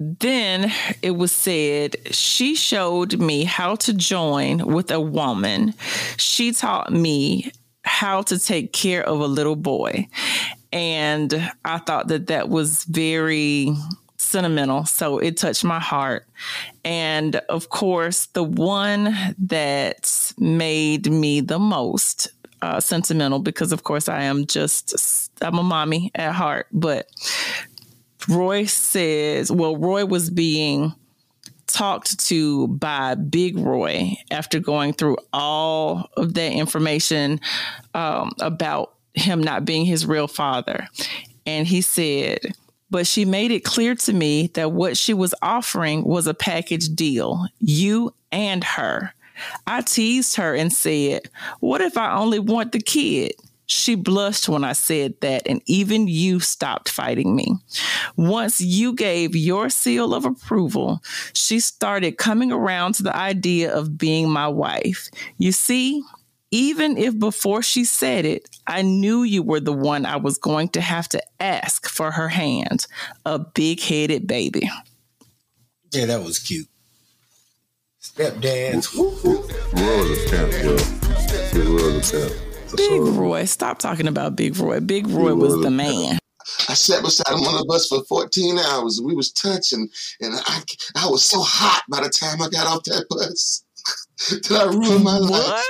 then it was said she showed me how to join with a woman. She taught me how to take care of a little boy. And I thought that that was very sentimental. So it touched my heart. And of course, the one that made me the most uh, sentimental, because of course I am just, I'm a mommy at heart, but Roy says, well, Roy was being talked to by Big Roy after going through all of that information um, about him not being his real father. And he said, but she made it clear to me that what she was offering was a package deal, you and her. I teased her and said, What if I only want the kid? She blushed when I said that, and even you stopped fighting me. Once you gave your seal of approval, she started coming around to the idea of being my wife. You see, even if before she said it, I knew you were the one I was going to have to ask for her hand. A big headed baby. Yeah, that was cute. Stepdads. Roy was a pimp, yo. Big Roy was a pimp. Big Roy. Stop talking about Big Roy. Big Roy was the man. I sat beside him on the bus for 14 hours and we was touching and I, I was so hot by the time I got off that bus. (laughs) Did I ruin my life?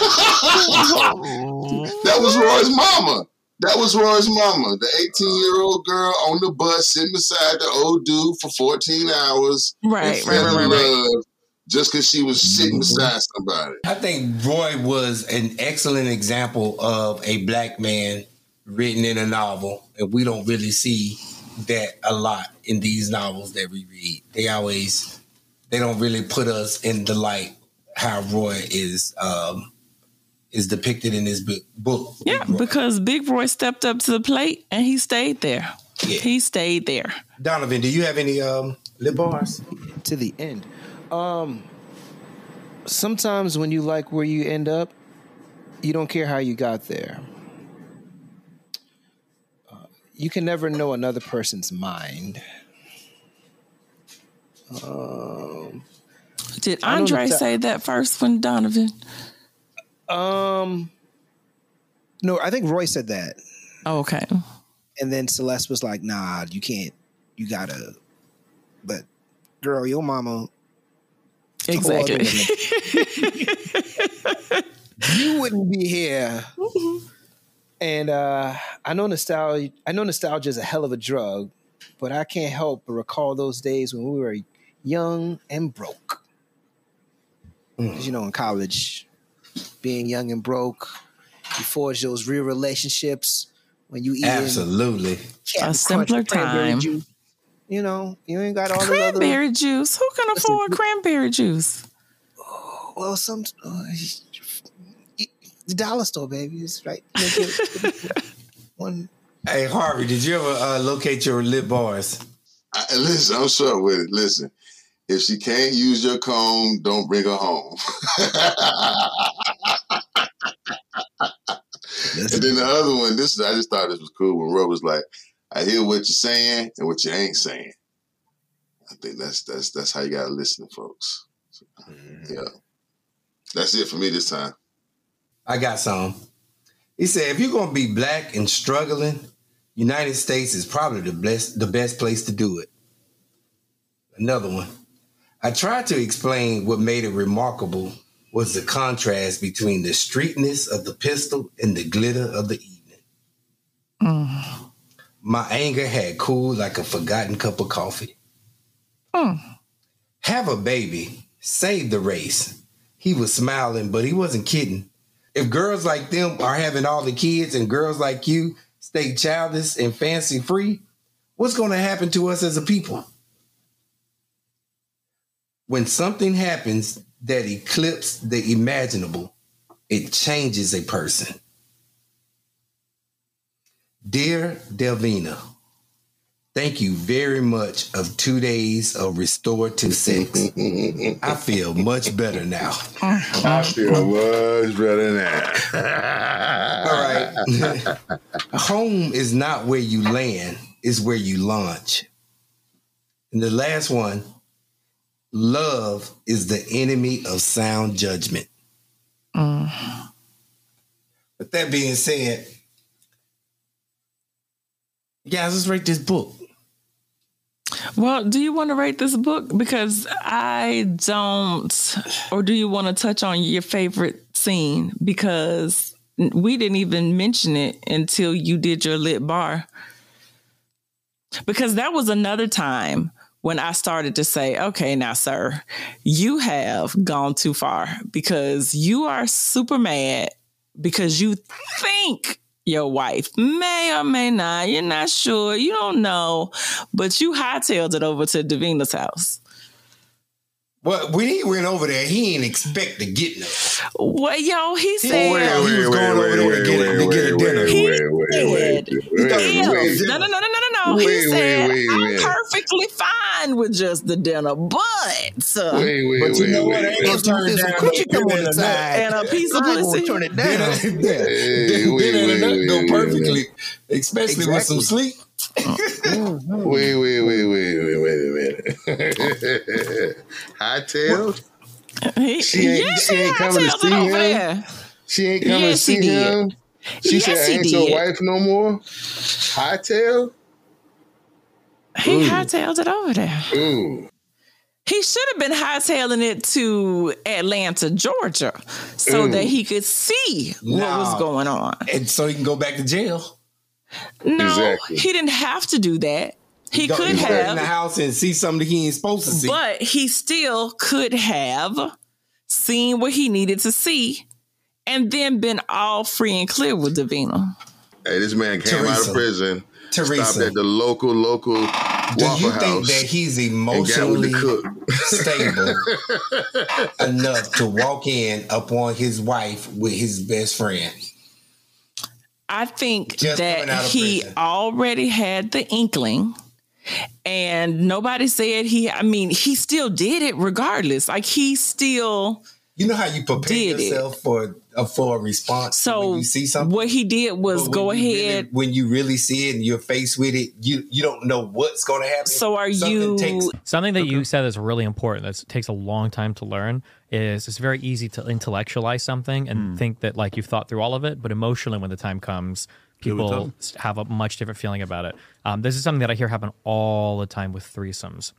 Oh. (laughs) that was Roy's mama. That was Roy's mama, the 18 year old girl on the bus sitting beside the old dude for 14 hours. Right, right, right, right, right. Just because she was sitting mm-hmm. beside somebody. I think Roy was an excellent example of a black man written in a novel, and we don't really see that a lot in these novels that we read. They always they don't really put us in the light how Roy is um, is depicted in this book. book Yeah, Roy. because Big Roy stepped up to the plate and he stayed there. Yeah. He stayed there. Donovan, do you have any um, lit bars? to the end. Um, sometimes when you like where you end up, you don't care how you got there. Uh, you can never know another person's mind. Um, Did Andre that- say that first one, Donovan? um, no, I think Roy said that, Oh, okay. and then Celeste was like, "Nah, you can't. You gotta." But girl, your mama Exactly. (laughs) you wouldn't be here. And uh, I know nostalgia. I know nostalgia is a hell of a drug, but I can't help but recall those days when we were young and broke. 'Cause, You know, in college, being young and broke, you forge those real relationships when you eat Absolutely. A simpler time. Juice. You know, you ain't got all the other. cranberry juice. Who can afford you- cranberry juice? Oh, Well, some uh, the dollar store, baby, is right. One Hey Harvey, did you ever uh, locate your lit bars? I, listen, I'm short with it. Listen, if she can't use your comb, don't bring her home. and then the other one, this is I just thought this was cool when Rob was like, I hear what you're saying and what you ain't saying. I think that's that's that's how you gotta listen to folks. Mm-hmm. Yeah. That's it for me this time. I got some. He said, if you're gonna be black and struggling, United States is probably the best the best place to do it. Another one. I tried to explain what made it remarkable was the contrast between the streetness of the pistol and the glitter of the evening. Mm. My anger had cooled like a forgotten cup of coffee. Mm. Have a baby, save the race. He was smiling, but he wasn't kidding. If girls like them are having all the kids and girls like you stay childish and fancy free, what's going to happen to us as a people? When something happens that eclipses the imaginable, it changes a person. Dear Davina, thank you very much of two days of restorative sex. I feel much better now. I feel much better now. (laughs) All right. (laughs) Home is not where you land, it's where you launch. And the last one, love is the enemy of sound judgment. Mm. With that being said, guys, let's rate this book. Well, do you want to rate this book? Because I don't. Or do you want to touch on your favorite scene? Because we didn't even mention it until you did your lit bar. Because that was another time when I started to say, okay, now, sir, you have gone too far because you are super mad because you think your wife may or may not. You're not sure. You don't know, but you hightailed it over to Davina's house. Well, when he went over there, he didn't expect to get no. Well, yo, he said wait, wait, he was going wait, over there to get, wait, to get a dinner. He said, no, no, no, no, no, no. He said, I'm perfectly fine with just the dinner, but uh, wait, wait, but you know what? I ain't gonna turn down cookie come on the side and a piece of pussy. Turn it down. (laughs) Dinner and a nut go perfectly, especially with some sleep. Mm-hmm. wait, wait, wait, wait, wait, wait a minute. Hightail? He, She ain't, yes, she ain't coming to see him. There. She ain't coming Yes, to see did. him. She Yes, said, he "Ain't your wife no more." Hightail? He Ooh. hightailed it over there. Ooh, He should have been hightailing it to Atlanta, Georgia, so Ooh. that he could see what was going on. And so he can go back to jail. No, Exactly. he didn't have to do that. He Go- could go in the house and see something he ain't supposed to see. but he still could have seen what he needed to see and then been all free and clear with Davina. hey, this man came out of prison, stopped Teresa, at the local local do Waffle you House, think that he's and got with emotionally stable (laughs) enough to walk in upon his wife with his best friend? I think Just that he prison. already had the inkling and nobody said he I mean he still did it regardless. Like he still You know how you prepare Did it. yourself for a for a response so when you see something. what he did was go you really- ahead when you really see it and you're faced with it. You you don't know what's going to happen. so are Something you takes- Something that you said is really important that takes a long time to learn is it's very easy to intellectualize something and hmm. think that like you've thought through all of it, but emotionally when the time comes, people have a much different feeling about it. Um, this is something that I hear happen all the time with threesomes,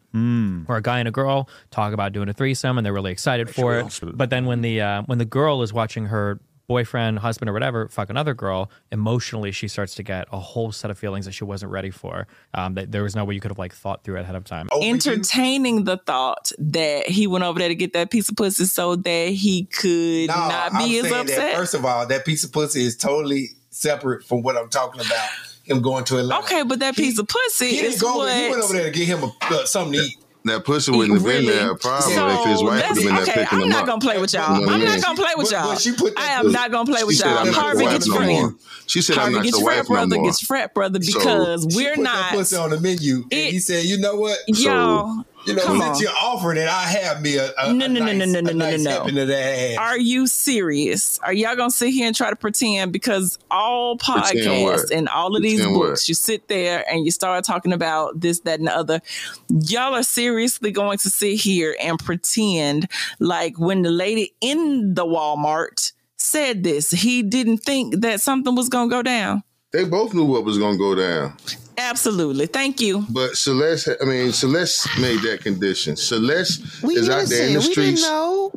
where a guy and a girl talk about doing a threesome and they're really excited for it. But then when the uh, when the girl is watching her boyfriend, husband, or whatever fuck another girl, emotionally she starts to get a whole set of feelings that she wasn't ready for. Um, that there was no way you could have like thought through it ahead of time. entertaining the thought that he went over there to get that piece of pussy so that he could No, not I'm be as upset? That, first of all, that piece of pussy is totally separate from what I'm talking about. Him going to Atlanta. okay, but that He- piece of pussy He didn't is go. what Over, he went over there to get him a, uh, something to eat. That pussy wouldn't have Really? been there. Probably So if his wife would that's have been there okay. picking I'm him not gonna play with y'all. You know what I'm not gonna play with y'all. but she I am not gonna play with y'all. "I'm Harvey gets no friend. more." She said, "I'm not gets your frat wife no brother more." gets frat brother because She we're put not. that pussy on the menu, and he said, "You know what? Y'all, You know, Come since on. you're offering it, I have me a, a, No, a no, no, nice, no, no, a no, no, nice no. helping of that. Are you serious? Are y'all gonna sit here and try to pretend because all podcasts and all of these Pretend what? books, you sit there and you start talking about this, that, and the other. Y'all are seriously going to sit here and pretend like when the lady in the Walmart said this, he didn't think that something was gonna go down. They both knew what was going to go down. Absolutely. Thank you. But Celeste, I mean, Celeste made that condition. Celeste We is out there in the innocent. We didn't streets know.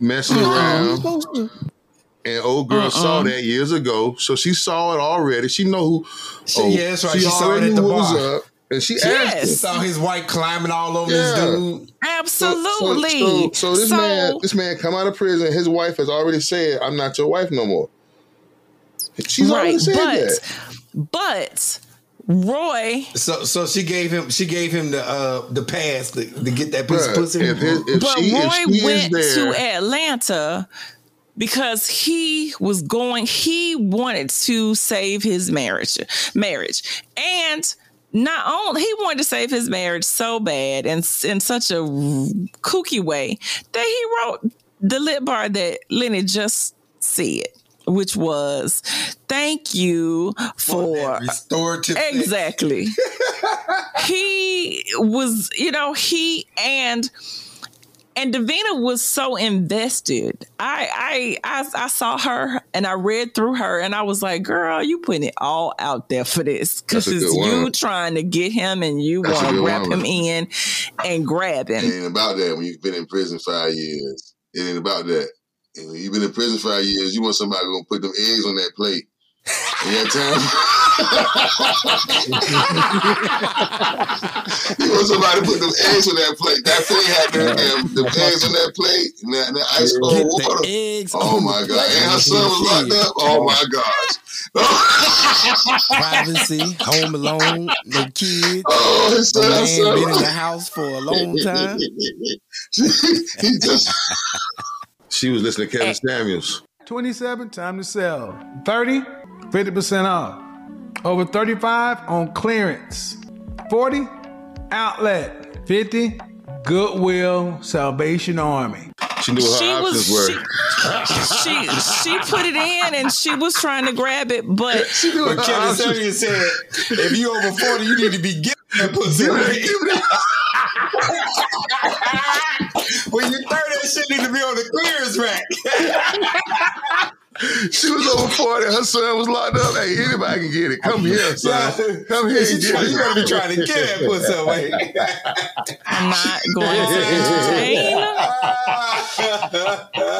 messing uh-uh. We around. And old girl uh-uh. saw that years ago, so she saw it already. She know who. She- oh, yeah, that's right. She saw it already at the knew what was bar. up, and she Yes. asked. him. Saw his wife climbing all over Yeah. this dude. So- so- Absolutely. So, so, this man, this man, come out of prison. His wife has already said, "I'm not your wife no more." She's already said but that. but Roy, So so she gave him she gave him the uh the pass to, to get that piece of Bruh, pussy. if, his, if but she, Roy if she went there, to Atlanta because he was going. He wanted to save his marriage, marriage, and not only he wanted to save his marriage so bad and in such a kooky way that he wrote the lit bar that Lenny just said. Which was, thank you for restorative Exactly. (laughs) he was, you know, he and and Davina was so invested. I, I I I saw her and I read through her and I was like, girl, you putting it all out there for this because it's you trying to get him and you want to wrap woman. him in and grab It him. ain't about that when you've been in prison five years. It ain't about that. And when you've been in prison five years, you want somebody gonna put them eggs on that plate. And that time, (laughs) you want somebody to put them eggs on that plate. That plate had the, um, the eggs on that plate and that, and that ice cold water. eggs. Oh my god! plate. And her son was locked up. Oh my gosh! Privacy, home alone, no kids. (laughs) oh, his The son, man his son been in the house for a long time. (laughs) he just she was listening to Kevin eh. Samuels. 27, time to sell. 30, 50% off. Over 35 on clearance. 40, outlet. 50, Goodwill Salvation Army. She knew her She options was were. she, she she put it in and she was trying to grab it, but She knew But what her Kevin Samuels said, if you over 40, you need to be getting that pussy. (laughs) when you 30, that shit need to be on the clearance rack. (laughs) She was over 40. Her son was locked up. Hey, anybody can get it. Come here, son. Come here and you get better be trying to get that pussy (laughs) away. I'm not going to entertain.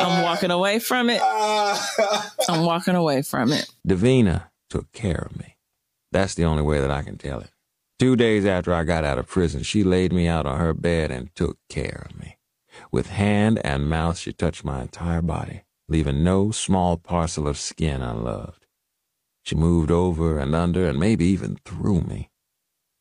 I'm walking away from it. I'm walking away from it. Davina took care of me. That's the only way that I can tell it. Two days after I got out of prison, she laid me out on her bed and took care of me. With hand and mouth, she touched my entire body, leaving no small parcel of skin unloved. She moved over and under and maybe even through me.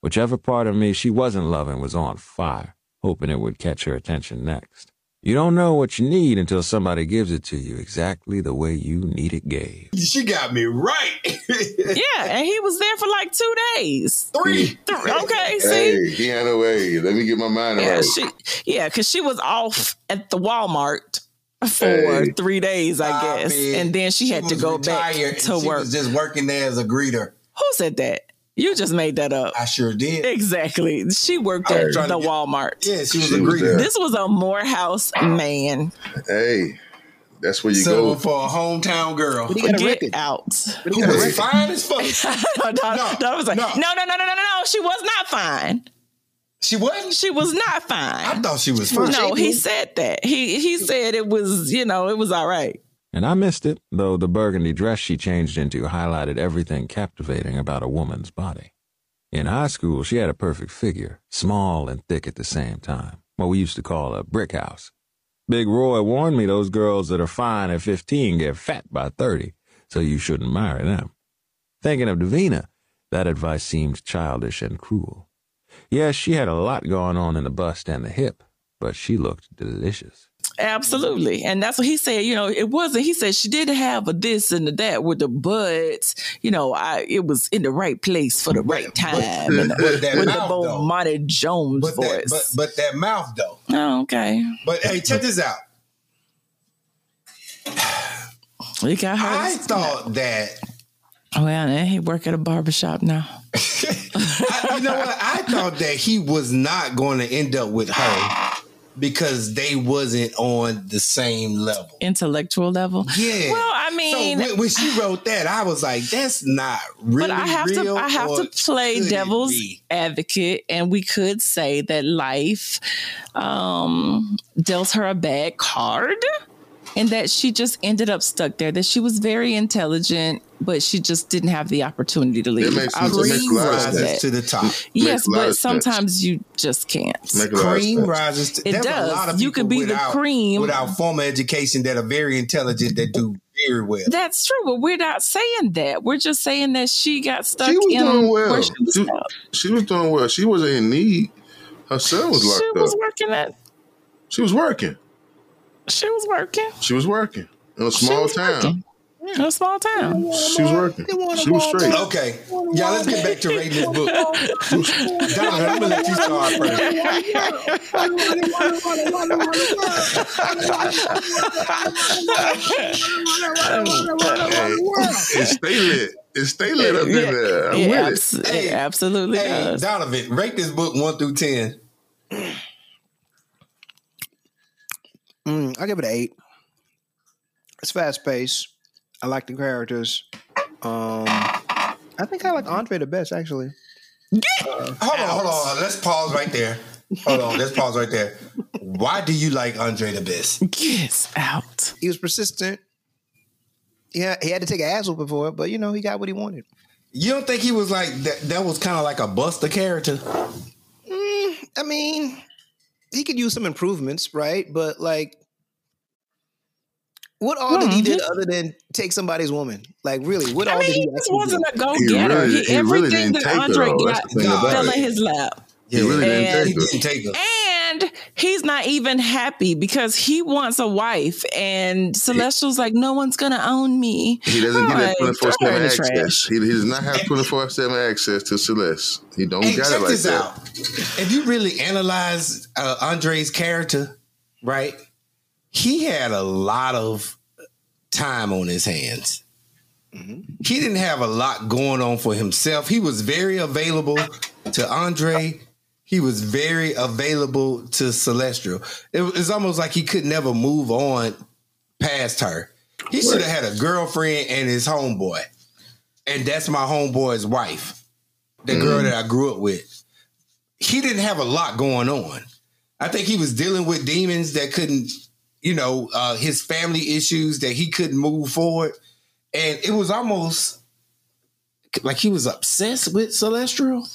Whichever part of me she wasn't loving was on fire, hoping it would catch her attention next. You don't know what you need until somebody gives it to you exactly the way you need it gave. she got me right. (laughs) Yeah, and he was there for like two days. Three. Three. Okay, see. hey, he had a way. Let me get my mind Yeah, right. she yeah, because she was off at the Walmart for Hey. three days, I I guess, mean, and then she, had to go back retired and to she work. was just working there as a greeter. Who said that? You just made that up. I sure did. Exactly. She worked at was to the get- Walmart. Yeah, she was She a was greeter. This was a Morehouse man. Hey, that's where you Selling go. for a hometown girl. He got Get record. out. Who was fine as fuck. (laughs) no, no, No, no, was like, no. no, no, no, no, no, no, no. She was not fine. She wasn't. She was not fine. I thought she was fine. No, he said that. He he said it was, you know, it was all right. And I missed it, though the burgundy dress she changed into highlighted everything captivating about a woman's body. In high school, she had a perfect figure, small and thick at the same time, what we used to call a brick house. Big Roy warned me those girls that are fine at 15 get fat by 30, so you shouldn't marry them. Thinking of Davina, that advice seemed childish and cruel. Yes, she had a lot going on in the bust and the hip, but she looked delicious. Absolutely. And that's what he said. You know, it wasn't, he said she did have a this and a that with the buds. You know, I it was in the right place for the right time. and but that with the Bo. Monty Jones But that, voice. but, but that mouth though. oh, okay. But hey, check this out. We got her. I thought that. well, and he work at a barbershop now. (laughs) I, you know what? I thought that he was not going to end up with her because they wasn't on the same level. Intellectual level. Yeah. Well, I mean, so when, when, she wrote that, I was like, "That's not really." But I have to, I have to play devil's advocate, and we could say that life um, dealt her a bad card and that she just ended up stuck there. That she was very intelligent, but she just didn't have the opportunity to leave. Makes, cream rises to the top. Yes, but sometimes you just can't. Cream rises. To, it does. you could be without, the cream without formal education that are very intelligent that do very well. That's true, but we're not saying that. We're just saying that she got stuck. She was in doing well. She was, she, she was, doing well. She wasn't in need. Her son was locked up. She was working at. She was working. She was working. She was working in a small town. Working. In a small town. She was working. She was straight. Okay. Yeah, let's get back to reading this book. Donovan, I'm gonna let you start first. hey, stay lit. It stay lit up in there. I'm yeah, with abs- it. Hey, absolutely hey, does. Donovan, rate this book one through ten. Mm, I give it an eight. It's fast paced. I like the characters. Um, I think I like Andre the best, actually. Uh, (laughs) hold on, hold on. Let's pause right there. Hold on, let's pause right there. Why do you like Andre the best? Get out. He was persistent. Yeah, he had to take an ass whooping for it, but you know he got what he wanted. You don't think he was like that? That was kind of like a Buster character. Mm, I mean, he could use some improvements, right? But like, what all did he mm-hmm. do other than take somebody's woman? Like, really, what I all mean, did he? He just wasn't do? a go getter. Really, he, everything really that Andre got fell in his lap. He really and, didn't take her. And he's not even happy because he wants a wife, and Celestial's like, no one's gonna own me. He doesn't get that twenty four seven access. He, he, does not have twenty four seven access to Celeste. He don't hey, got it like that. Out. If you really analyze uh, Andre's character, right, he had a lot of time on his hands. Mm-hmm. He didn't have a lot going on for himself. He was very available to Andre he was very available to Celestial. It was almost like he could never move on past her. He should have had a girlfriend and his homeboy. And that's my homeboy's wife, the mm. girl that I grew up with. He didn't have a lot going on. I think he was dealing with demons that couldn't, you know, uh, his family issues that he couldn't move forward. And it was almost like he was obsessed with Celestial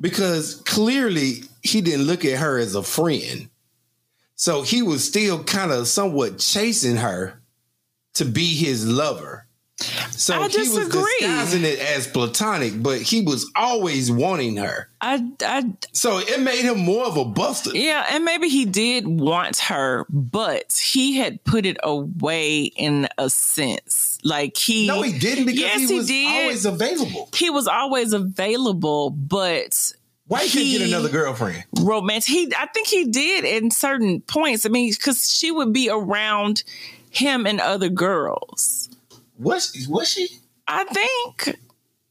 because clearly he didn't look at her as a friend. So he was still kind of somewhat chasing her to be his lover. So I he was disguising it as platonic, but he was always wanting her. I, I, so it made him more of a buster. Yeah, and maybe he did want her, but he had put it away in a sense. Like he, no, he didn't because yes, he was he did. always available. He was always available, but why he couldn't get another girlfriend? Romance. He, I think he did in certain points. I mean, because she would be around him and other girls. Was was she? I think.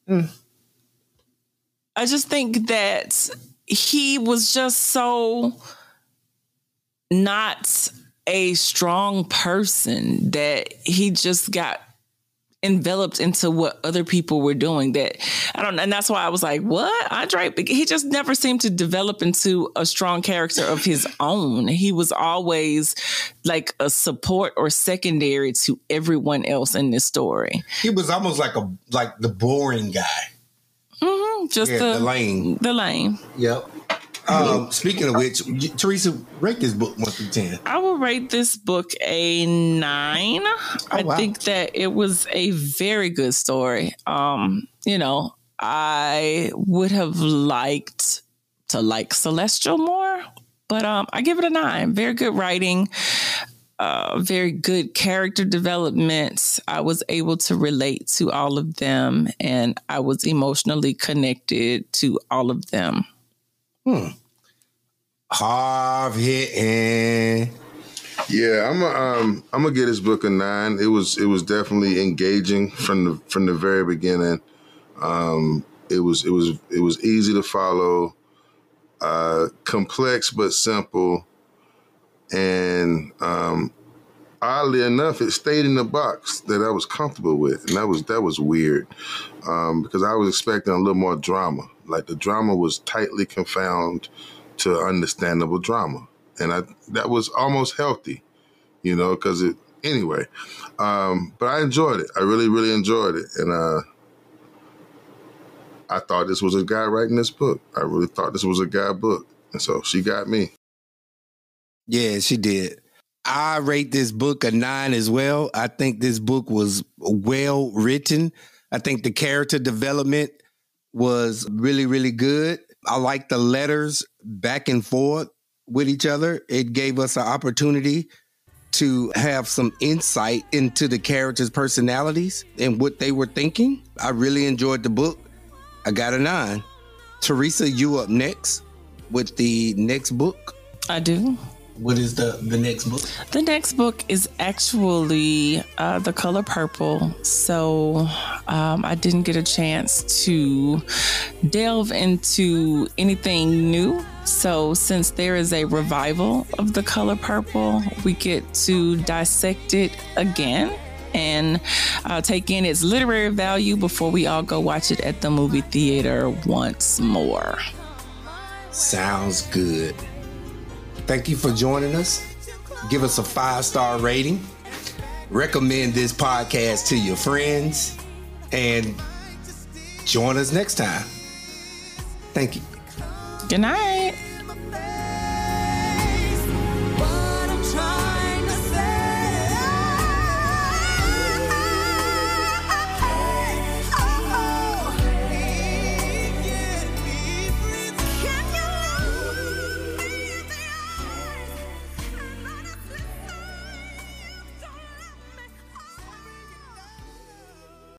Mm. I just think that he was just so not a strong person that he just got enveloped into what other people were doing that I don't know and that's why I was like, what? Andre he just never seemed to develop into a strong character of his (laughs) own. He was always like a support or secondary to everyone else in this story. He was almost like a like the boring guy. Mm-hmm, just yeah, the, the lane. The lane. Yep. Um, speaking of which, Teresa, rate this book one through ten. I will rate this book a nine. Oh, I wow. think that it was a very good story. Um, you know, I would have liked to like Celestial more, but um, I give it a nine. Very good writing. Uh, very good character development. I was able to relate to all of them, and I was emotionally connected to all of them. Hmm. Hard hitting. Yeah, I'm a, um I'm gonna get this book a nine. It was it was definitely engaging from the from the very beginning. Um, it was it was it was easy to follow, uh, complex but simple, and um, oddly enough, it stayed in the box that I was comfortable with, and that was that was weird um, because I was expecting a little more drama. Like the drama was tightly confounded to understandable drama, and I that was almost healthy, you know, because it anyway. Um, but I enjoyed it. I really, really enjoyed it, and uh, I thought this was a guy writing this book. I really thought this was a guy book, and so she got me. Yeah, she did. I rate this book a nine as well. I think this book was well written. I think the character development was really, really good. I like the letters back and forth with each other. It gave us an opportunity to have some insight into the characters' personalities and what they were thinking. I really enjoyed the book. I got a nine. Teresa, you up next with the next book. I do. What is the the next book? The next book is actually uh, The Color Purple. So um, I didn't get a chance to delve into anything new. So since there is a revival of The Color Purple, we get to dissect it again and uh, take in its literary value before we all go watch it at the movie theater once more. Sounds good. Thank you for joining us. Give us a five star rating. Recommend this podcast to your friends and join us next time. Thank you. Good night.